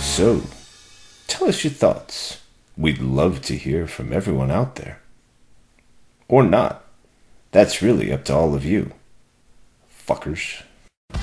So, tell us your thoughts. We'd love to hear from everyone out there. Or not. That's really up to all of you. Fuckers.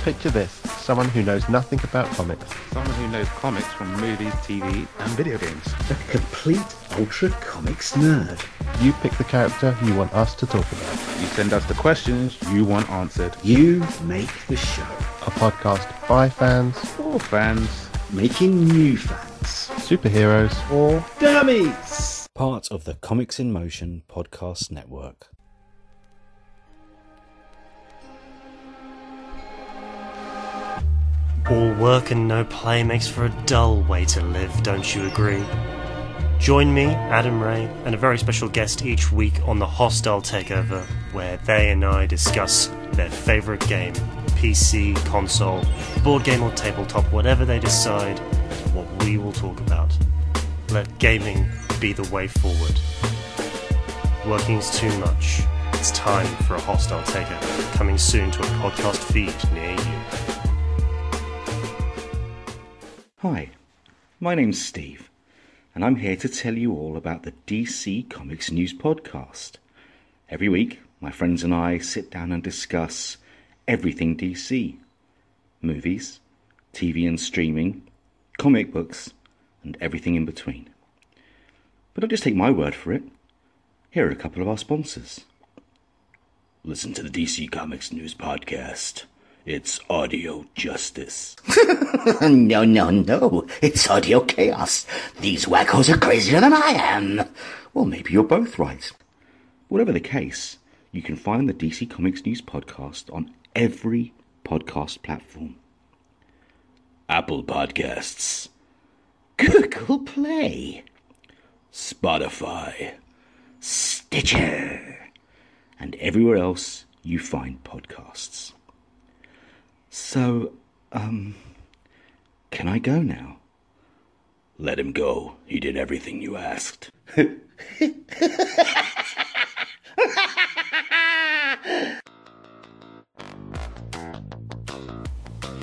Picture this someone who knows nothing about comics. Someone who knows comics from movies, TV, and video games. A complete ultra comics nerd. You pick the character you want us to talk about. You send us the questions you want answered. You make the show. A podcast by fans, For fans, Making new fans. Superheroes, Or dummies. Part of the Comics in Motion podcast network. All work and no play makes for a dull way to live, don't you agree? Join me, Adam Ray, and a very special guest each week on the Hostile Takeover, where they and I discuss their favourite game PC, console, board game, or tabletop, whatever they decide, what we will talk about. Let gaming be the way forward. Working is too much. It's time for a Hostile Takeover, coming soon to a podcast feed near you. Hi, my name's Steve, and I'm here to tell you all about the DC Comics News Podcast. Every week, my friends and I sit down and discuss everything DC movies, TV and streaming, comic books, and everything in between. But don't just take my word for it. Here are a couple of our sponsors. Listen to the DC Comics News Podcast. It's audio justice. no, no, no. It's audio chaos. These wackos are crazier than I am. Well, maybe you're both right. Whatever the case, you can find the DC Comics News Podcast on every podcast platform Apple Podcasts, Google Play, Spotify, Stitcher, and everywhere else you find podcasts. So, um, can I go now? Let him go. He did everything you asked.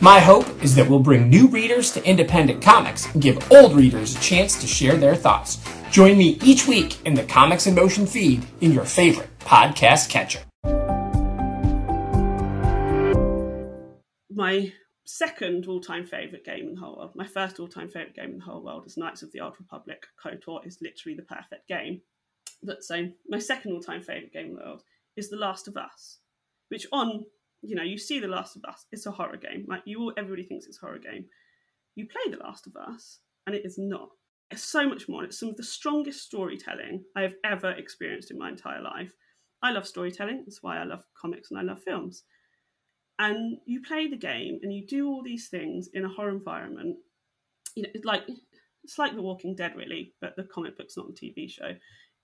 My hope is that we'll bring new readers to independent comics and give old readers a chance to share their thoughts. Join me each week in the Comics in Motion feed in your favorite podcast catcher. My second all-time favorite game in the whole world, my first all-time favorite game in the whole world is Knights of the Old Republic. KOTOR is literally the perfect game. But so my second all-time favorite game in the world is The Last of Us, which on you know you see The Last of Us, it's a horror game. Like you, all, everybody thinks it's a horror game. You play The Last of Us, and it is not. It's so much more. It's some of the strongest storytelling I have ever experienced in my entire life. I love storytelling. That's why I love comics and I love films. And you play the game and you do all these things in a horror environment. You know, it's like it's like The Walking Dead, really, but the comic book's not the TV show.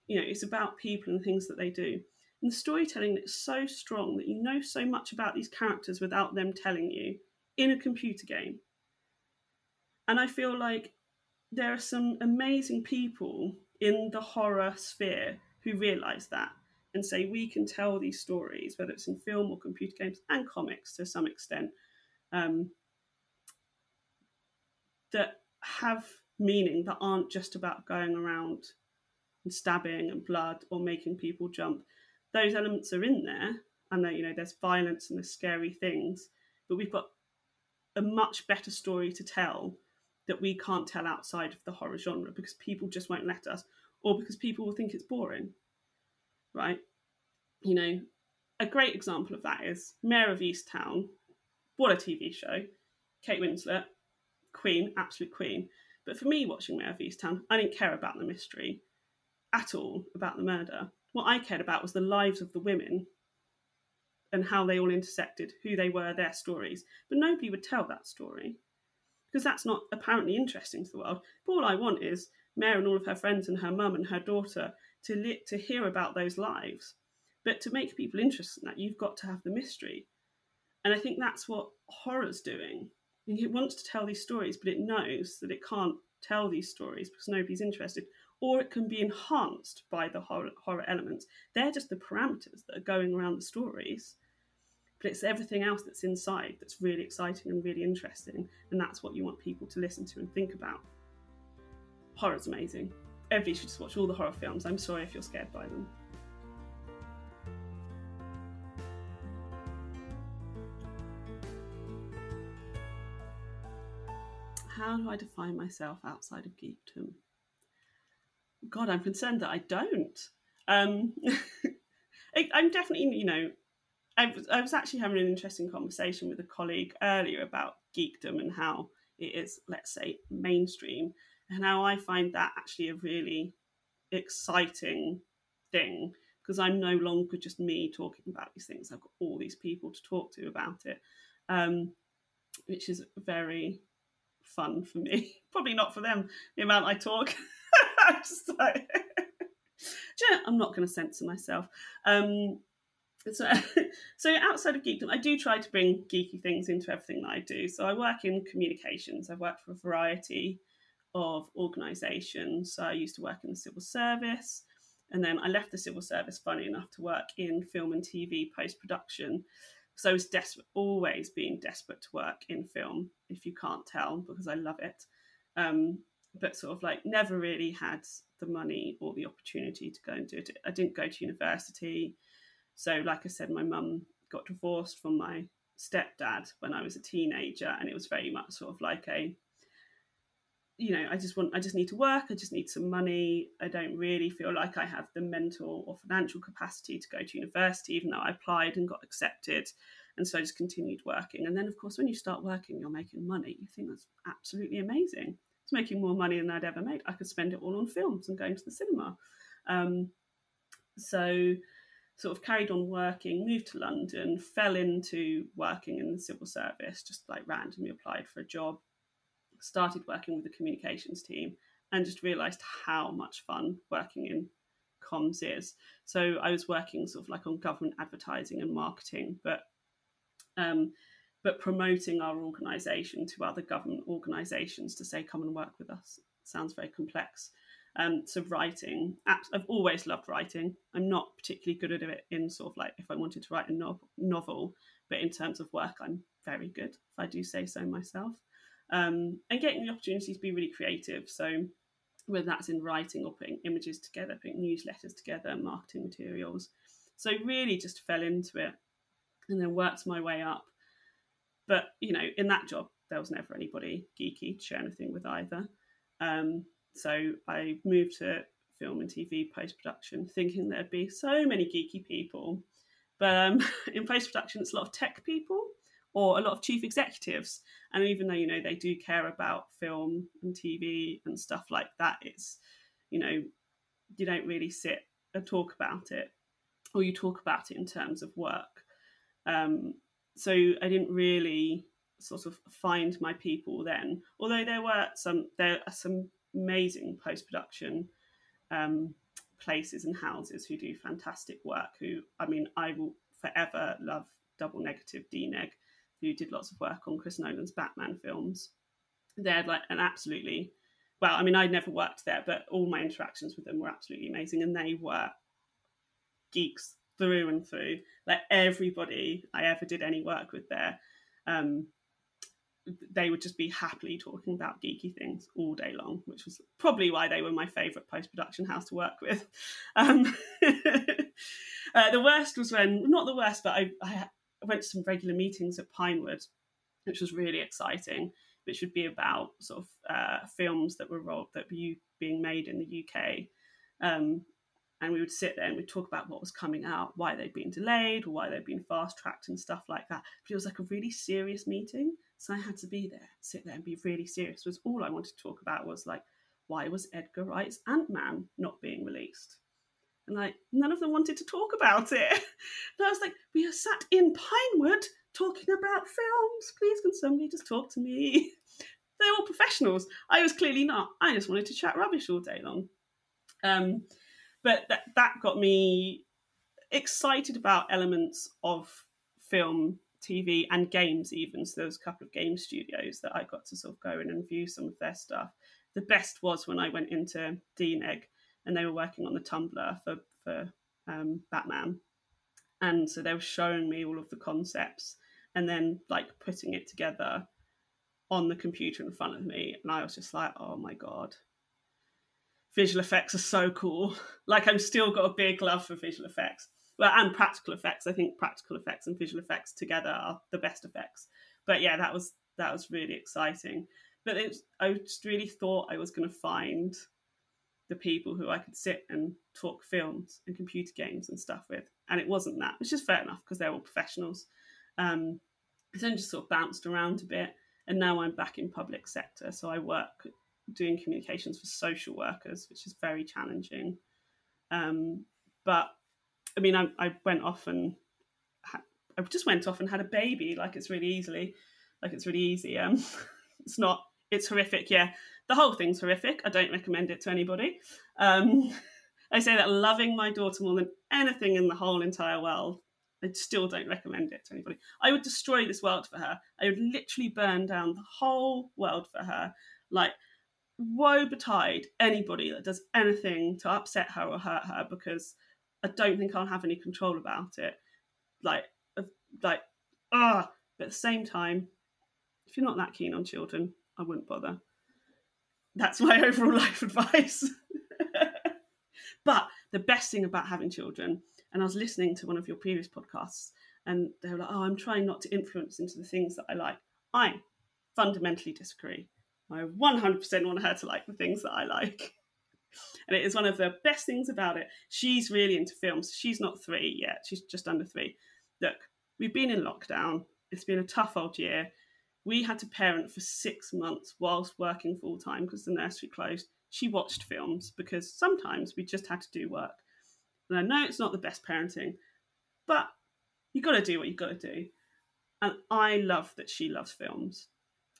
You know, it's about people and things that they do. And the storytelling is so strong that you know so much about these characters without them telling you in a computer game. And I feel like there are some amazing people in the horror sphere who realize that and say we can tell these stories, whether it's in film or computer games and comics to some extent, um, that have meaning that aren't just about going around and stabbing and blood or making people jump. Those elements are in there, and that you know there's violence and there's scary things, but we've got a much better story to tell that we can't tell outside of the horror genre because people just won't let us, or because people will think it's boring right? You know, a great example of that is Mare of Easttown. What a TV show. Kate Winslet, queen, absolute queen. But for me, watching Mare of Easttown I didn't care about the mystery at all about the murder. What I cared about was the lives of the women and how they all intersected, who they were, their stories. But nobody would tell that story because that's not apparently interesting to the world. But all I want is Mare and all of her friends and her mum and her daughter to li- to hear about those lives. But to make people interested in that, you've got to have the mystery. And I think that's what horror's doing. It wants to tell these stories, but it knows that it can't tell these stories because nobody's interested. Or it can be enhanced by the horror, horror elements. They're just the parameters that are going around the stories. But it's everything else that's inside that's really exciting and really interesting. And that's what you want people to listen to and think about. Horror's amazing everybody should just watch all the horror films. I'm sorry if you're scared by them. How do I define myself outside of geekdom? God, I'm concerned that I don't. Um, I'm definitely, you know, I was, I was actually having an interesting conversation with a colleague earlier about geekdom and how it is, let's say, mainstream and how I find that actually a really exciting thing because I'm no longer just me talking about these things. I've got all these people to talk to about it, um, which is very fun for me. Probably not for them, the amount I talk. I'm just like, I'm not going to censor myself. Um, so, so outside of geekdom, I do try to bring geeky things into everything that I do. So I work in communications. I've worked for a variety of organisations. So I used to work in the civil service, and then I left the civil service, funny enough, to work in film and TV post production. because I was desperate, always being desperate to work in film, if you can't tell, because I love it. Um, but sort of like never really had the money or the opportunity to go and do it. I didn't go to university. So, like I said, my mum got divorced from my stepdad when I was a teenager, and it was very much sort of like a you know, I just want, I just need to work. I just need some money. I don't really feel like I have the mental or financial capacity to go to university, even though I applied and got accepted. And so I just continued working. And then, of course, when you start working, you're making money. You think that's absolutely amazing. Making more money than I'd ever made. I could spend it all on films and going to the cinema. Um, so, sort of carried on working, moved to London, fell into working in the civil service, just like randomly applied for a job started working with the communications team and just realized how much fun working in comms is. So I was working sort of like on government advertising and marketing, but um, but promoting our organisation to other government organisations to say, come and work with us. Sounds very complex. Um, so writing, I've always loved writing. I'm not particularly good at it in sort of like if I wanted to write a no- novel, but in terms of work, I'm very good, if I do say so myself um, and getting the opportunity to be really creative. So whether that's in writing or putting images together, putting newsletters together, marketing materials. So really just fell into it and then worked my way up. But you know, in that job, there was never anybody geeky to share anything with either. Um, so I moved to film and TV post production, thinking there'd be so many geeky people. But um, in post production, it's a lot of tech people or a lot of chief executives. And even though, you know, they do care about film and TV and stuff like that, it's, you know, you don't really sit and talk about it, or you talk about it in terms of work. Um, so I didn't really sort of find my people then, although there were some, there are some amazing post production um, places and houses who do fantastic work. Who, I mean, I will forever love Double Negative DNEG who did lots of work on Chris Nolan's Batman films. They're like an absolutely well, I mean, I'd never worked there, but all my interactions with them were absolutely amazing, and they were geeks through and through. Like everybody I ever did any work with there, um, they would just be happily talking about geeky things all day long, which was probably why they were my favourite post production house to work with. Um, uh, the worst was when, not the worst, but I, I went to some regular meetings at Pinewood, which was really exciting, which would be about sort of uh, films that were rolled, that were being made in the UK. Um, and we would sit there and we'd talk about what was coming out, why they'd been delayed, why they'd been fast tracked and stuff like that. But it was like a really serious meeting, so I had to be there, sit there and be really serious. Was all I wanted to talk about was like, why was Edgar Wright's Ant Man not being released? And like none of them wanted to talk about it. And I was like, we are sat in Pinewood talking about films. Please can somebody just talk to me? They're all professionals. I was clearly not. I just wanted to chat rubbish all day long. Um, but that that got me excited about elements of film, TV, and games even. So there was a couple of game studios that I got to sort of go in and view some of their stuff. The best was when I went into DNEG and they were working on the Tumbler for for um, Batman, and so they were showing me all of the concepts and then like putting it together on the computer in front of me, and I was just like, oh my god. Visual effects are so cool. Like I'm still got a big love for visual effects. Well, and practical effects. I think practical effects and visual effects together are the best effects. But yeah, that was that was really exciting. But it was, I just really thought I was going to find the people who I could sit and talk films and computer games and stuff with. And it wasn't that, which is fair enough because they're all professionals. Um, then just sort of bounced around a bit. And now I'm back in public sector. So I work doing communications for social workers, which is very challenging. Um, but I mean, I, I went off and ha- I just went off and had a baby. Like it's really easily, like it's really easy. Um, it's not. It's horrific. Yeah, the whole thing's horrific. I don't recommend it to anybody. Um, I say that loving my daughter more than anything in the whole entire world. I still don't recommend it to anybody. I would destroy this world for her. I would literally burn down the whole world for her. Like, woe betide anybody that does anything to upset her or hurt her because I don't think I'll have any control about it. Like, like ah. But at the same time, if you're not that keen on children, I wouldn't bother. That's my overall life advice. but the best thing about having children, and I was listening to one of your previous podcasts, and they were like, "Oh, I'm trying not to influence into the things that I like." I fundamentally disagree. I 100% want her to like the things that I like. And it is one of the best things about it. She's really into films. She's not three yet, she's just under three. Look, we've been in lockdown. It's been a tough old year. We had to parent for six months whilst working full time because the nursery closed. She watched films because sometimes we just had to do work. And I know it's not the best parenting, but you got to do what you got to do. And I love that she loves films.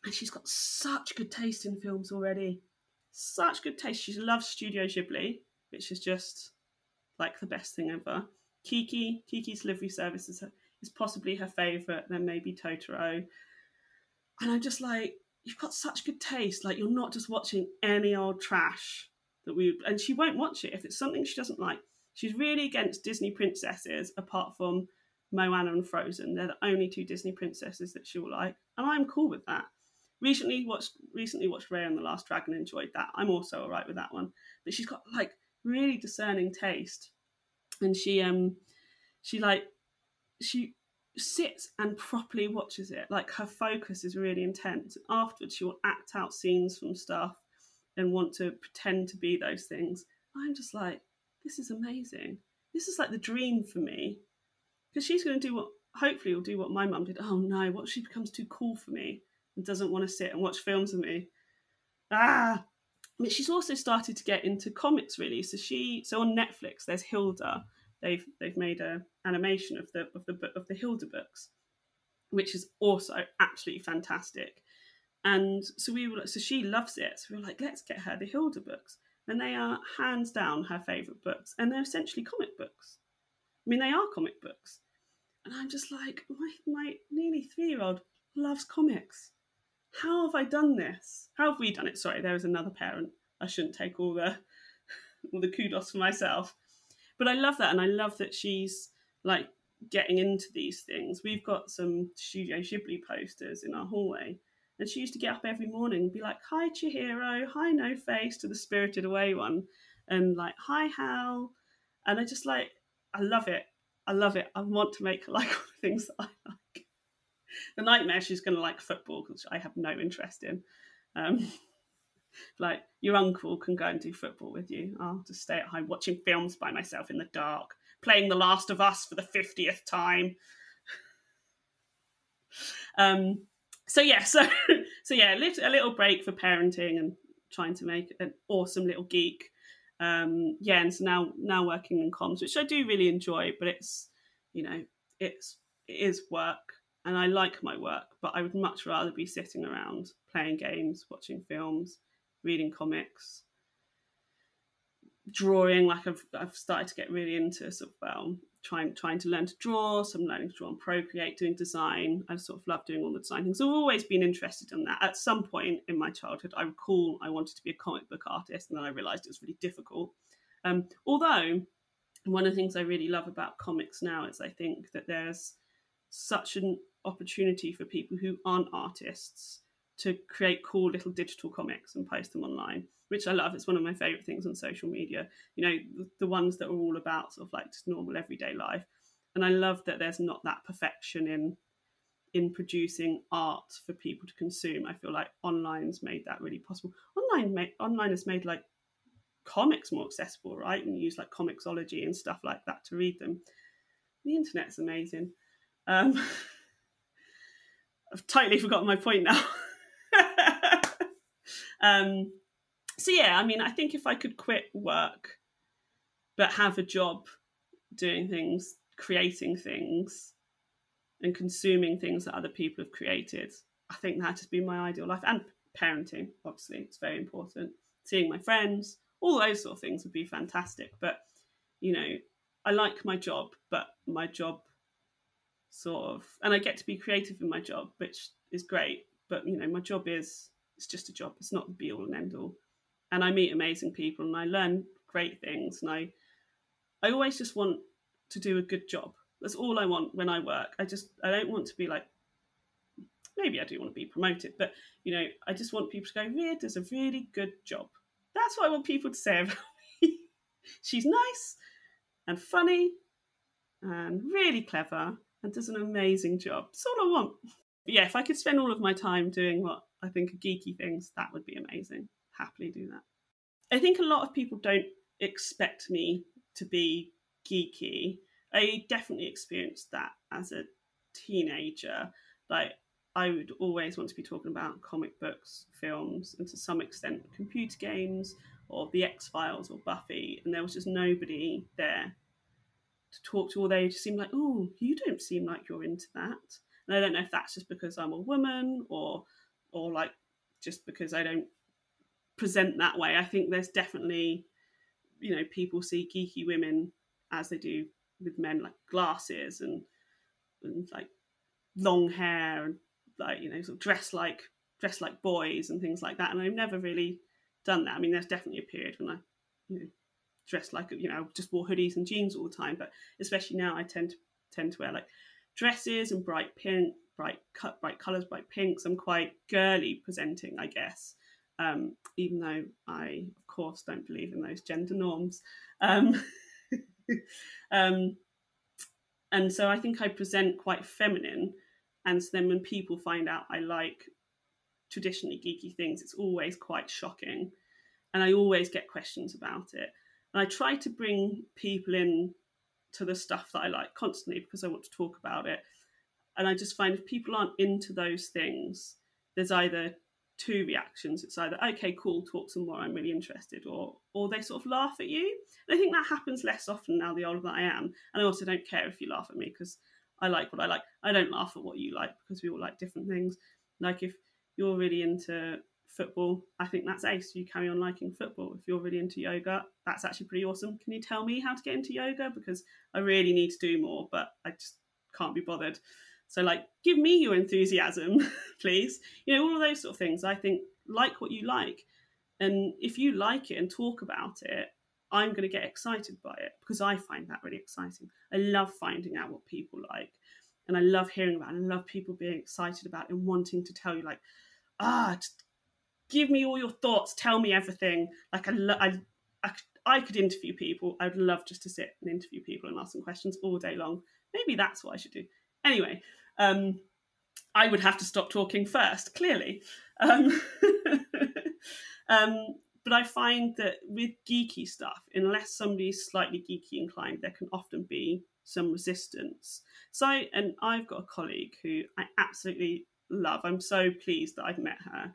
And she's got such good taste in films already. Such good taste. She loves Studio Ghibli, which is just like the best thing ever. Kiki, Kiki's Delivery Service is, her, is possibly her favourite, then maybe Totoro. And I'm just like, you've got such good taste. Like, you're not just watching any old trash that we. And she won't watch it if it's something she doesn't like. She's really against Disney princesses, apart from Moana and Frozen. They're the only two Disney princesses that she will like, and I'm cool with that. Recently watched recently watched Raya and the Last Dragon, enjoyed that. I'm also alright with that one. But she's got like really discerning taste. And she um she like she sits and properly watches it. Like her focus is really intense. Afterwards she will act out scenes from stuff and want to pretend to be those things. I'm just like, this is amazing. This is like the dream for me. Because she's going to do what, hopefully, will do what my mum did. Oh no, what she becomes too cool for me and doesn't want to sit and watch films with me. Ah! But she's also started to get into comics really. So she, so on Netflix, there's Hilda. They've they've made a animation of the of the book of the Hilda books, which is also absolutely fantastic. And so we were, so she loves it. So we were like, let's get her the Hilda books and they are hands down her favourite books, and they're essentially comic books. I mean, they are comic books, and I'm just like, my my nearly three year old loves comics. How have I done this? How have we done it? Sorry, there is another parent. I shouldn't take all the all the kudos for myself, but I love that, and I love that she's like getting into these things. We've got some Studio Ghibli posters in our hallway and she used to get up every morning and be like, Hi, Chihiro. Hi, No Face to the Spirited Away one. And like, Hi, Hal. And I just like, I love it. I love it. I want to make like all the things that I like. The nightmare, she's going to like football, which I have no interest in. Um, like, your uncle can go and do football with you. I'll just stay at home watching films by myself in the dark, playing The Last of Us for the 50th time. Um, so yeah, so so yeah, a little break for parenting and trying to make an awesome little geek. Um, yeah, and so now now working in comms, which I do really enjoy, but it's you know it's it is work, and I like my work, but I would much rather be sitting around playing games, watching films, reading comics, drawing. Like I've I've started to get really into sort of um, trying trying to learn to draw, some learning to draw on Procreate, doing design. I sort of love doing all the design things. I've always been interested in that. At some point in my childhood, I recall I wanted to be a comic book artist, and then I realised it was really difficult. Um, although one of the things I really love about comics now is I think that there's such an opportunity for people who aren't artists to create cool little digital comics and post them online which I love. It's one of my favorite things on social media. You know, the, ones that are all about sort of like just normal everyday life. And I love that there's not that perfection in in producing art for people to consume. I feel like online's made that really possible. Online made, online has made like comics more accessible, right? And use like Comixology and stuff like that to read them. The internet's amazing. Um, I've totally forgotten my point now. um, so yeah, I mean, I think if I could quit work but have a job doing things, creating things, and consuming things that other people have created, I think that has been my ideal life. And parenting, obviously, it's very important. Seeing my friends, all those sort of things would be fantastic. But you know, I like my job, but my job sort of, and I get to be creative in my job, which is great. But you know, my job is it's just a job. It's not the be all and end all and I meet amazing people and I learn great things and I I always just want to do a good job. That's all I want when I work. I just I don't want to be like maybe I do want to be promoted, but you know, I just want people to go, Ria does a really good job. That's what I want people to say about me. She's nice and funny and really clever and does an amazing job. That's all I want. But yeah, if I could spend all of my time doing what I think are geeky things, that would be amazing. Happily do that. I think a lot of people don't expect me to be geeky. I definitely experienced that as a teenager. Like, I would always want to be talking about comic books, films, and to some extent computer games or The X Files or Buffy, and there was just nobody there to talk to, or they just seemed like, oh, you don't seem like you're into that. And I don't know if that's just because I'm a woman or or like just because I don't present that way. I think there's definitely, you know, people see geeky women as they do with men, like glasses and and like long hair and like you know sort of dress like dress like boys and things like that. And I've never really done that. I mean, there's definitely a period when I, you know, dressed like you know just wore hoodies and jeans all the time. But especially now, I tend to tend to wear like dresses and bright pink, bright cut, bright colours, bright pinks. I'm quite girly presenting, I guess. Um, even though I, of course, don't believe in those gender norms. Um, um, and so I think I present quite feminine. And so then when people find out I like traditionally geeky things, it's always quite shocking. And I always get questions about it. And I try to bring people in to the stuff that I like constantly because I want to talk about it. And I just find if people aren't into those things, there's either two reactions. It's either okay, cool, talk some more, I'm really interested, or or they sort of laugh at you. And I think that happens less often now the older that I am. And I also don't care if you laugh at me because I like what I like. I don't laugh at what you like because we all like different things. Like if you're really into football, I think that's ace. You carry on liking football. If you're really into yoga, that's actually pretty awesome. Can you tell me how to get into yoga? Because I really need to do more, but I just can't be bothered. So, like, give me your enthusiasm, please. You know, all of those sort of things. I think like what you like. And if you like it and talk about it, I'm going to get excited by it because I find that really exciting. I love finding out what people like. And I love hearing about it. I love people being excited about it and wanting to tell you, like, ah, give me all your thoughts, tell me everything. Like, I, lo- I, I, I could interview people. I'd love just to sit and interview people and ask them questions all day long. Maybe that's what I should do. Anyway, um, I would have to stop talking first, clearly. Um, um, but I find that with geeky stuff, unless somebody's slightly geeky inclined, there can often be some resistance. So, and I've got a colleague who I absolutely love. I'm so pleased that I've met her.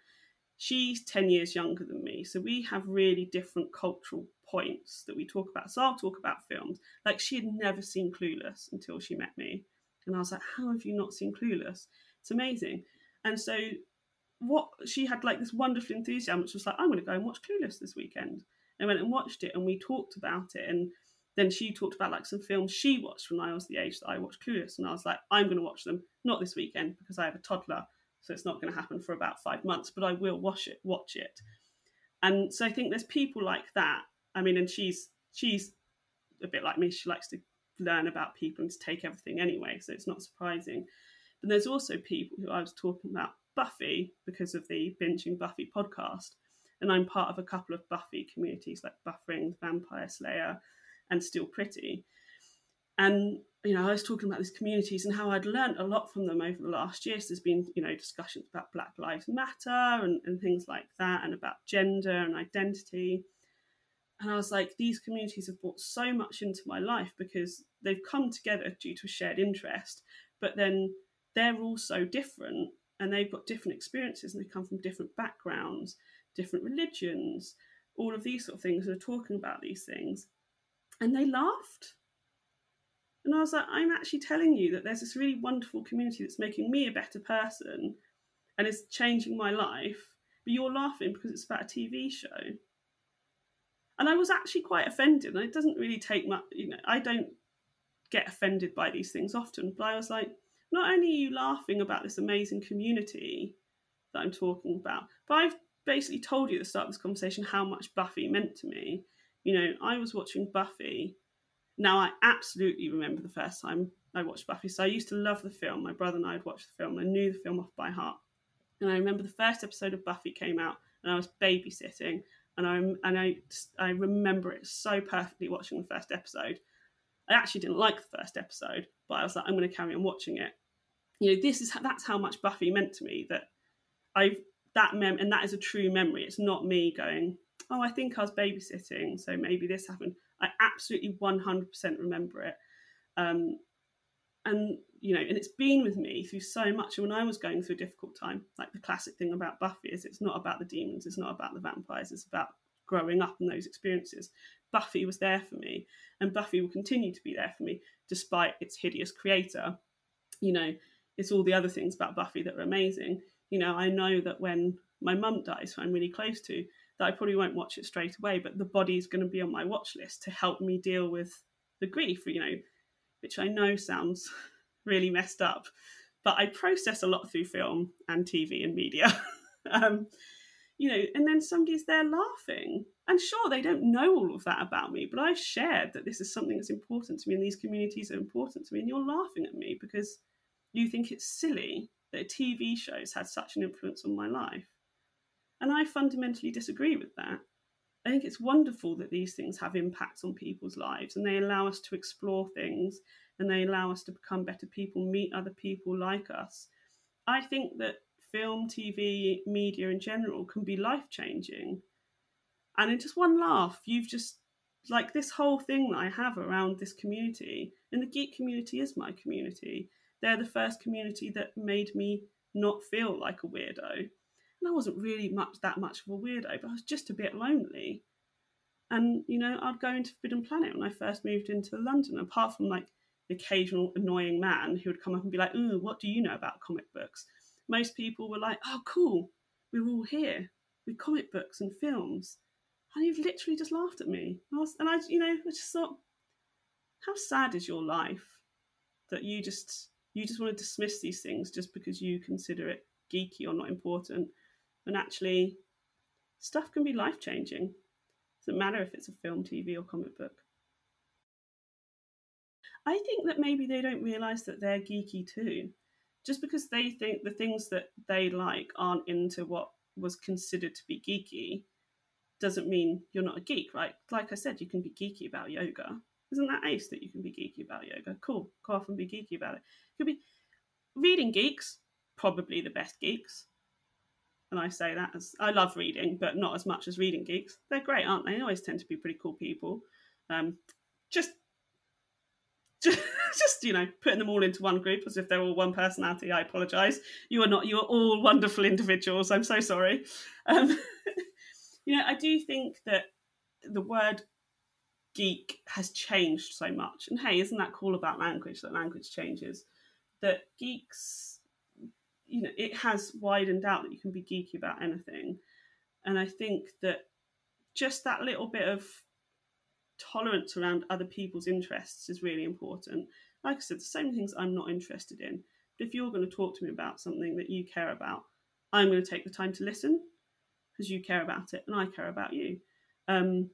She's 10 years younger than me, so we have really different cultural points that we talk about. So I'll talk about films. Like she had never seen Clueless until she met me. And I was like, How have you not seen Clueless? It's amazing. And so what she had like this wonderful enthusiasm, which was like, I'm to go and watch Clueless this weekend. And I went and watched it, and we talked about it. And then she talked about like some films she watched when I was the age that I watched Clueless, and I was like, I'm going to watch them not this weekend because I have a toddler, so it's not going to happen for about five months, but I will watch it. Watch it. And so I think there's people like that. I mean, and she's she's a bit like me. She likes to learn about people and to take everything anyway, so it's not surprising. But there's also people who I was talking about Buffy because of the Binging Buffy podcast. And I'm part of a couple of Buffy communities like Buffering, the Vampire Slayer, and Still Pretty. And, you know, I was talking about these communities and how I'd learned a lot from them over the last years. There's been, you know, discussions about Black Lives Matter and, and things like that, and about gender and identity. And I was like, these communities have brought so much into my life because they've come together due to a shared interest, but then they're all so different and they've got different experiences and they come from different backgrounds, different religions, all of these sort of things. And They're talking about these things. And they laughed. And I was like, I'm actually telling you that there's this really wonderful community that's making me a better person and is changing my life, but you're laughing because it's about a TV show. And I was actually quite offended. And it doesn't really take much, you know, I don't get offended by these things often, but I was like, not only are you laughing about this amazing community that I'm talking about, but I've basically told you at the start of this conversation how much Buffy meant to me. You know, I was watching Buffy. Now, I absolutely remember the first time I watched Buffy. So I used to love the film. My brother and I had watched the film. I knew the film off by heart. And I remember the first episode of Buffy came out, and I was babysitting, and I and I I remember it so perfectly watching the first episode. I actually didn't like the first episode, but I was like, I'm going to carry on watching it. You know, this is that's how much Buffy meant to me. That I've that mem and that is a true memory. It's not me going, oh, I think I was babysitting, so maybe this happened. I absolutely 100% remember it. Um, and you know, and it's been with me through so much. And when I was going through a difficult time, like the classic thing about Buffy is it's not about the demons, it's not about the vampires, it's about growing up and those experiences. Buffy was there for me, and Buffy will continue to be there for me despite its hideous creator. You know, it's all the other things about Buffy that are amazing. You know, I know that when my mum dies, who I'm really close to, that I probably won't watch it straight away, but the body is going to be on my watch list to help me deal with the grief, you know, which I know sounds really messed up, but I process a lot through film and TV and media. um, you know, and then somebody's there laughing. And sure, they don't know all of that about me, but I've shared that this is something that's important to me and these communities are important to me, and you're laughing at me because you think it's silly that a TV show's had such an influence on my life. And I fundamentally disagree with that. I think it's wonderful that these things have impacts on people's lives and they allow us to explore things and they allow us to become better people, meet other people like us. I think that film, TV, media in general can be life changing. And in just one laugh, you've just like this whole thing that I have around this community, and the geek community is my community. They're the first community that made me not feel like a weirdo. And I wasn't really much that much of a weirdo, but I was just a bit lonely. And you know, I'd go into Forbidden Planet when I first moved into London. Apart from like the occasional annoying man who would come up and be like, "Ooh, what do you know about comic books?" Most people were like, "Oh, cool, we're all here with comic books and films," and you've literally just laughed at me. And I, was, and I you know, I just thought, how sad is your life that you just you just want to dismiss these things just because you consider it geeky or not important and actually, stuff can be life changing. Doesn't matter if it's a film, TV, or comic book. I think that maybe they don't realize that they're geeky too. Just because they think the things that they like aren't into what was considered to be geeky doesn't mean you're not a geek, right? Like I said, you can be geeky about yoga. Isn't that ace that you can be geeky about yoga? Cool, go off and be geeky about it. You could be reading geeks, probably the best geeks and I say that as I love reading, but not as much as reading geeks. They're great, aren't they? They always tend to be pretty cool people. Um, just, just, just you know, putting them all into one group as if they're all one personality. I apologise. You are not. You are all wonderful individuals. I'm so sorry. Um, you know, I do think that the word geek has changed so much. And hey, isn't that cool about language? That language changes. That geeks you know it has widened out that you can be geeky about anything. And i think that just that little bit of tolerance around other people's interests is really important. Like i said the same things i'm not interested in. But if you're going to talk to me about something that you care about i'm going to take the time to listen because you care about it and i care about you. Um,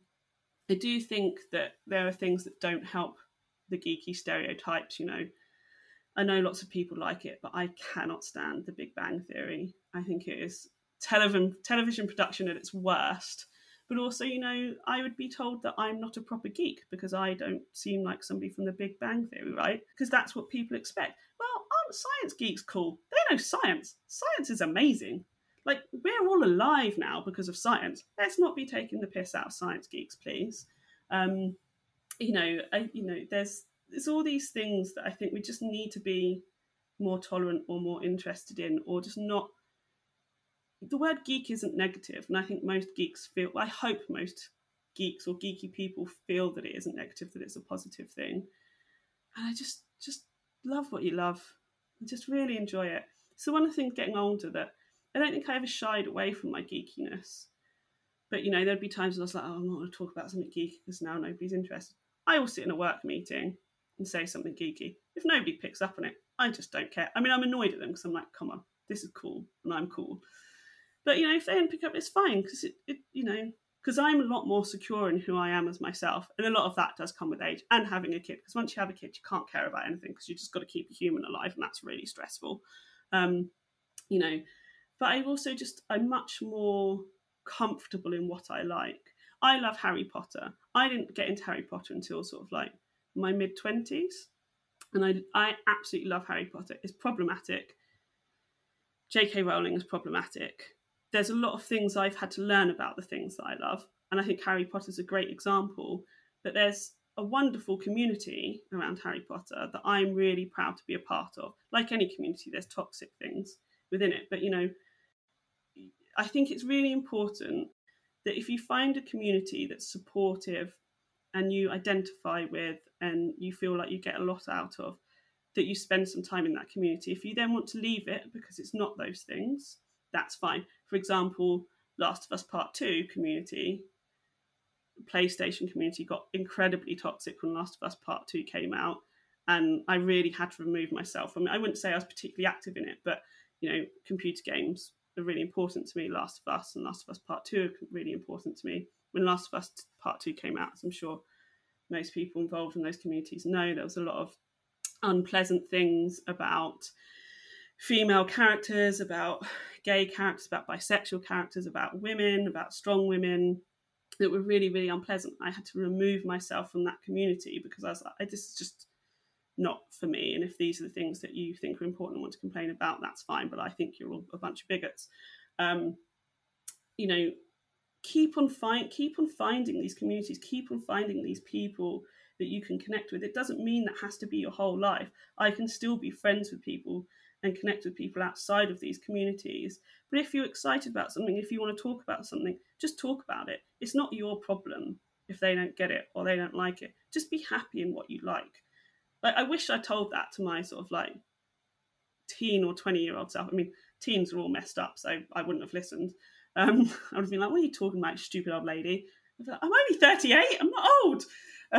i do think that there are things that don't help the geeky stereotypes you know I know lots of people like it, but I cannot stand The Big Bang Theory. I think it is television television production at its worst. But also, you know, I would be told that I'm not a proper geek because I don't seem like somebody from The Big Bang Theory, right? Because that's what people expect. Well, aren't science geeks cool? They know science. Science is amazing. Like we're all alive now because of science. Let's not be taking the piss out of science geeks, please. Um, you know, I, you know, there's it's all these things that I think we just need to be more tolerant or more interested in, or just not. The word geek isn't negative, and I think most geeks feel. I hope most geeks or geeky people feel that it isn't negative, that it's a positive thing. And I just just love what you love. and just really enjoy it. So one of the things getting older that I don't think I ever shied away from my geekiness. But you know, there'd be times when I was like, oh, I'm not going to talk about something geeky because now nobody's interested. I will sit in a work meeting and say something geeky. If nobody picks up on it, I just don't care. I mean, I'm annoyed at them because I'm like, come on, this is cool, and I'm cool. But you know, if they don't pick up, it's fine because it, it, you know, because I'm a lot more secure in who I am as myself. And a lot of that does come with age and having a kid. Because once you have a kid, you can't care about anything because you just got to keep a human alive, and that's really stressful. Um, you know, but I also just I'm much more comfortable in what I like. I love Harry Potter. I didn't get into Harry Potter until sort of like my mid twenties, and I I absolutely love Harry Potter. It's problematic. J.K. Rowling is problematic. There's a lot of things I've had to learn about the things that I love, and I think Harry Potter is a great example. But there's a wonderful community around Harry Potter that I'm really proud to be a part of. Like any community, there's toxic things within it, but you know, I think it's really important that if you find a community that's supportive and you identify with and you feel like you get a lot out of, that you spend some time in that community. If you then want to leave it because it's not those things, that's fine. For example, Last of Us Part 2 community, PlayStation community got incredibly toxic when Last of Us Part 2 came out. And I really had to remove myself. I mean, I wouldn't say I was particularly active in it, but you know, computer games are really important to me. Last of Us and Last of Us Part Two are really important to me. When Last of Us Part Two came out, as I'm sure most people involved in those communities know, there was a lot of unpleasant things about female characters, about gay characters, about bisexual characters, about women, about strong women that were really, really unpleasant. I had to remove myself from that community because I was like, this is just not for me. And if these are the things that you think are important and want to complain about, that's fine. But I think you're all a bunch of bigots. Um, you know, keep on find keep on finding these communities, keep on finding these people that you can connect with. It doesn't mean that has to be your whole life. I can still be friends with people and connect with people outside of these communities. But if you're excited about something, if you want to talk about something, just talk about it. It's not your problem if they don't get it or they don't like it. Just be happy in what you like. Like I wish I told that to my sort of like teen or twenty year old self. I mean, teens are all messed up, so I wouldn't have listened. Um, I would have been like, "What are you talking about, stupid old lady?" Like, I'm only thirty eight. I'm not old.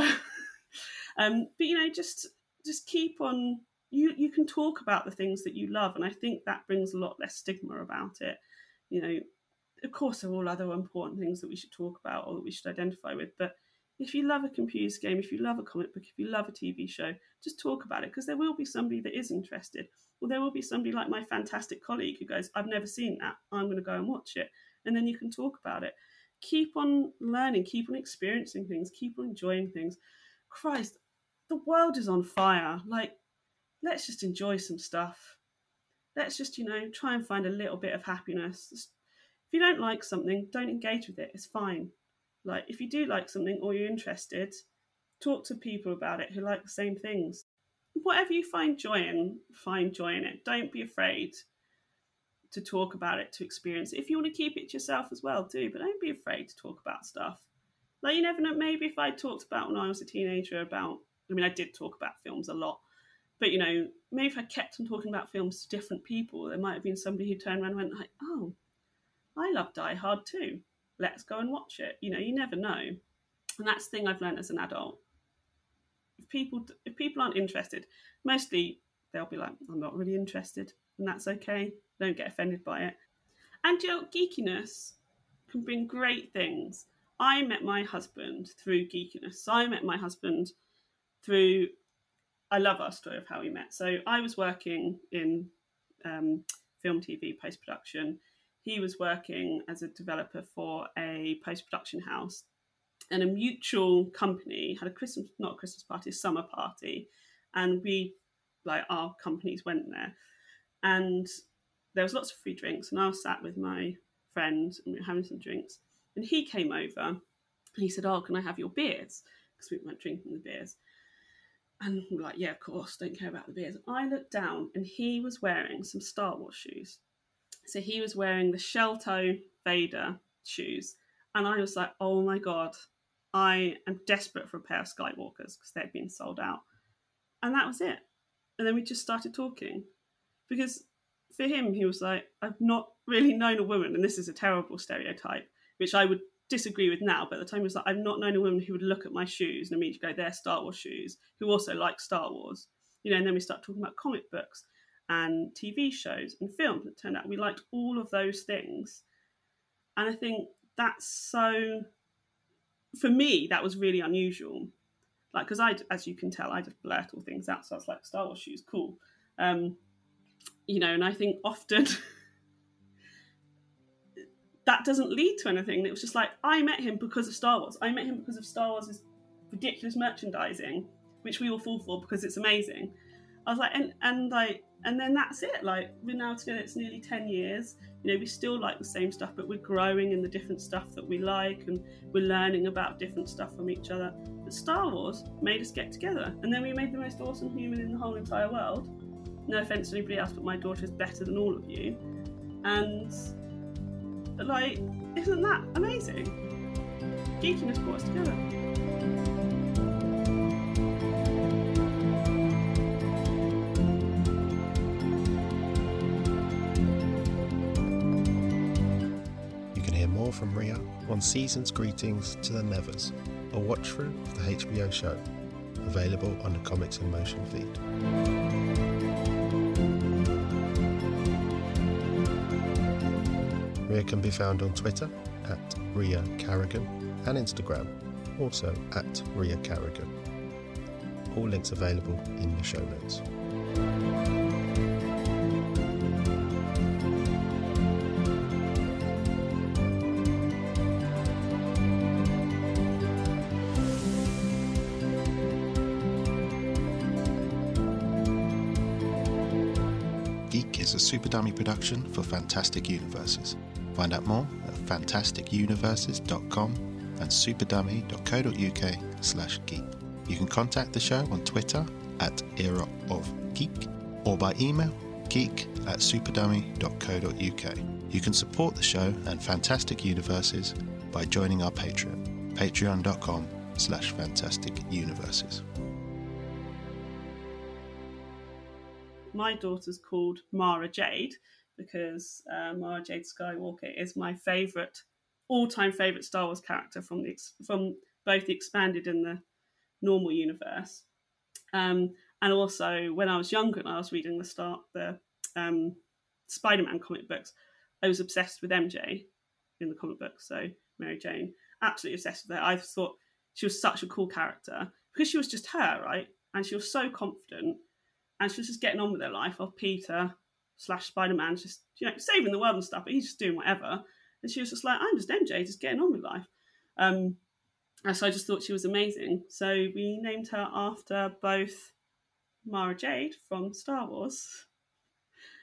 um, but you know, just just keep on. You you can talk about the things that you love, and I think that brings a lot less stigma about it. You know, of course, there are all other important things that we should talk about or that we should identify with, but if you love a computer game, if you love a comic book, if you love a TV show, just talk about it because there will be somebody that is interested. Or there will be somebody like my fantastic colleague who goes, I've never seen that. I'm going to go and watch it. And then you can talk about it. Keep on learning, keep on experiencing things, keep on enjoying things. Christ, the world is on fire. Like, let's just enjoy some stuff. Let's just, you know, try and find a little bit of happiness. If you don't like something, don't engage with it. It's fine like, if you do like something or you're interested, talk to people about it who like the same things. Whatever you find joy in, find joy in it. Don't be afraid to talk about it, to experience it. If you want to keep it to yourself as well, do, but don't be afraid to talk about stuff. Like, you never know, maybe if I talked about when I was a teenager about, I mean, I did talk about films a lot, but you know, maybe if I kept on talking about films to different people, there might have been somebody who turned around and went, like, oh, I love Die Hard too let's go and watch it. You know, you never know. And that's the thing I've learned as an adult. If people if people aren't interested, mostly they'll be like, I'm not really interested, and that's okay. Don't get offended by it. And your geekiness can bring great things. I met my husband through geekiness. So I met my husband through. I love our story of how we met. So I was working in um, film, TV, post production he was working as a developer for a post production house, and a mutual company had a Christmas, not a Christmas party, a summer party, and we, like our companies, went there, and there was lots of free drinks, and I was sat with my friend and we were having some drinks, and he came over, and he said, "Oh, can I have your beers?" Because we weren't drinking the beers. And we are like, yeah, of course, don't care about the beers. I looked down and he was wearing some Star Wars shoes. So he was wearing the shell toe Vader shoes. And I was like, oh my God, I am desperate for a pair of Skywalkers because they'd been sold out. And that was it. And then we just started talking. Because for him, he was like, I've not really known a woman, and this is a terrible stereotype, which I would disagree with now, but at the time he was like, I've not known a woman who would look at my shoes and immediately go, they're Star Wars shoes, who also like Star Wars. You know, and then we start talking about comic books and TV shows and films. It turned out we liked all of those things. And I think that's so for me that was really unusual. Like because i as you can tell i just blurt all things out so i was like star wars shoes cool. Um you know and i think often that doesn't lead to anything. It was just like i met him because of star wars. I met him because of star wars' ridiculous merchandising which we all fall for because it's amazing. I was like and and like and then that's it. Like we're now together it's nearly 10 years. You know we still like the same stuff but we're growing in the different stuff that we like and we're learning about different stuff from each other. But star wars made us get together and then we made the most awesome human in the whole entire world. No offense to anybody else but my daughter is better than all of you. And like isn't that amazing? Geekiness brought us together on Season's Greetings to the Nevers, a watch through of the HBO show, available on the Comics in Motion feed. Ria can be found on Twitter at Ria Carrigan and Instagram, also at Ria Carrigan. All links available in the show notes. Dummy production for Fantastic Universes. Find out more at fantasticuniverses.com and superdummy.co.uk slash geek. You can contact the show on Twitter at Era of Geek or by email geek at superdummy.co.uk. You can support the show and Fantastic Universes by joining our Patreon, patreon.com slash fantastic universes. My daughter's called Mara Jade because uh, Mara Jade Skywalker is my favorite, all-time favorite Star Wars character from the from both the expanded and the normal universe. Um, and also, when I was younger and I was reading the start the um, Spider-Man comic books, I was obsessed with MJ in the comic books. So Mary Jane, absolutely obsessed with her. I thought she was such a cool character because she was just her, right? And she was so confident and she was just getting on with her life while Peter slash Spider Man just you know saving the world and stuff, but he's just doing whatever. And she was just like, I'm just MJ, just getting on with life. Um, and so I just thought she was amazing. So we named her after both Mara Jade from Star Wars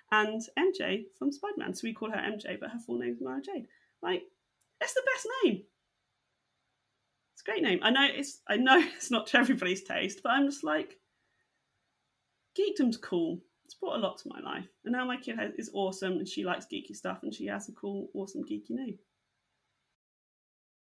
and MJ from Spider Man. So we call her MJ, but her full name's Mara Jade. Like, it's the best name. It's a great name. I know it's I know it's not to everybody's taste, but I'm just like, geekdom's cool. It's brought a lot to my life. And now my kid has, is awesome and she likes geeky stuff and she has a cool, awesome, geeky name.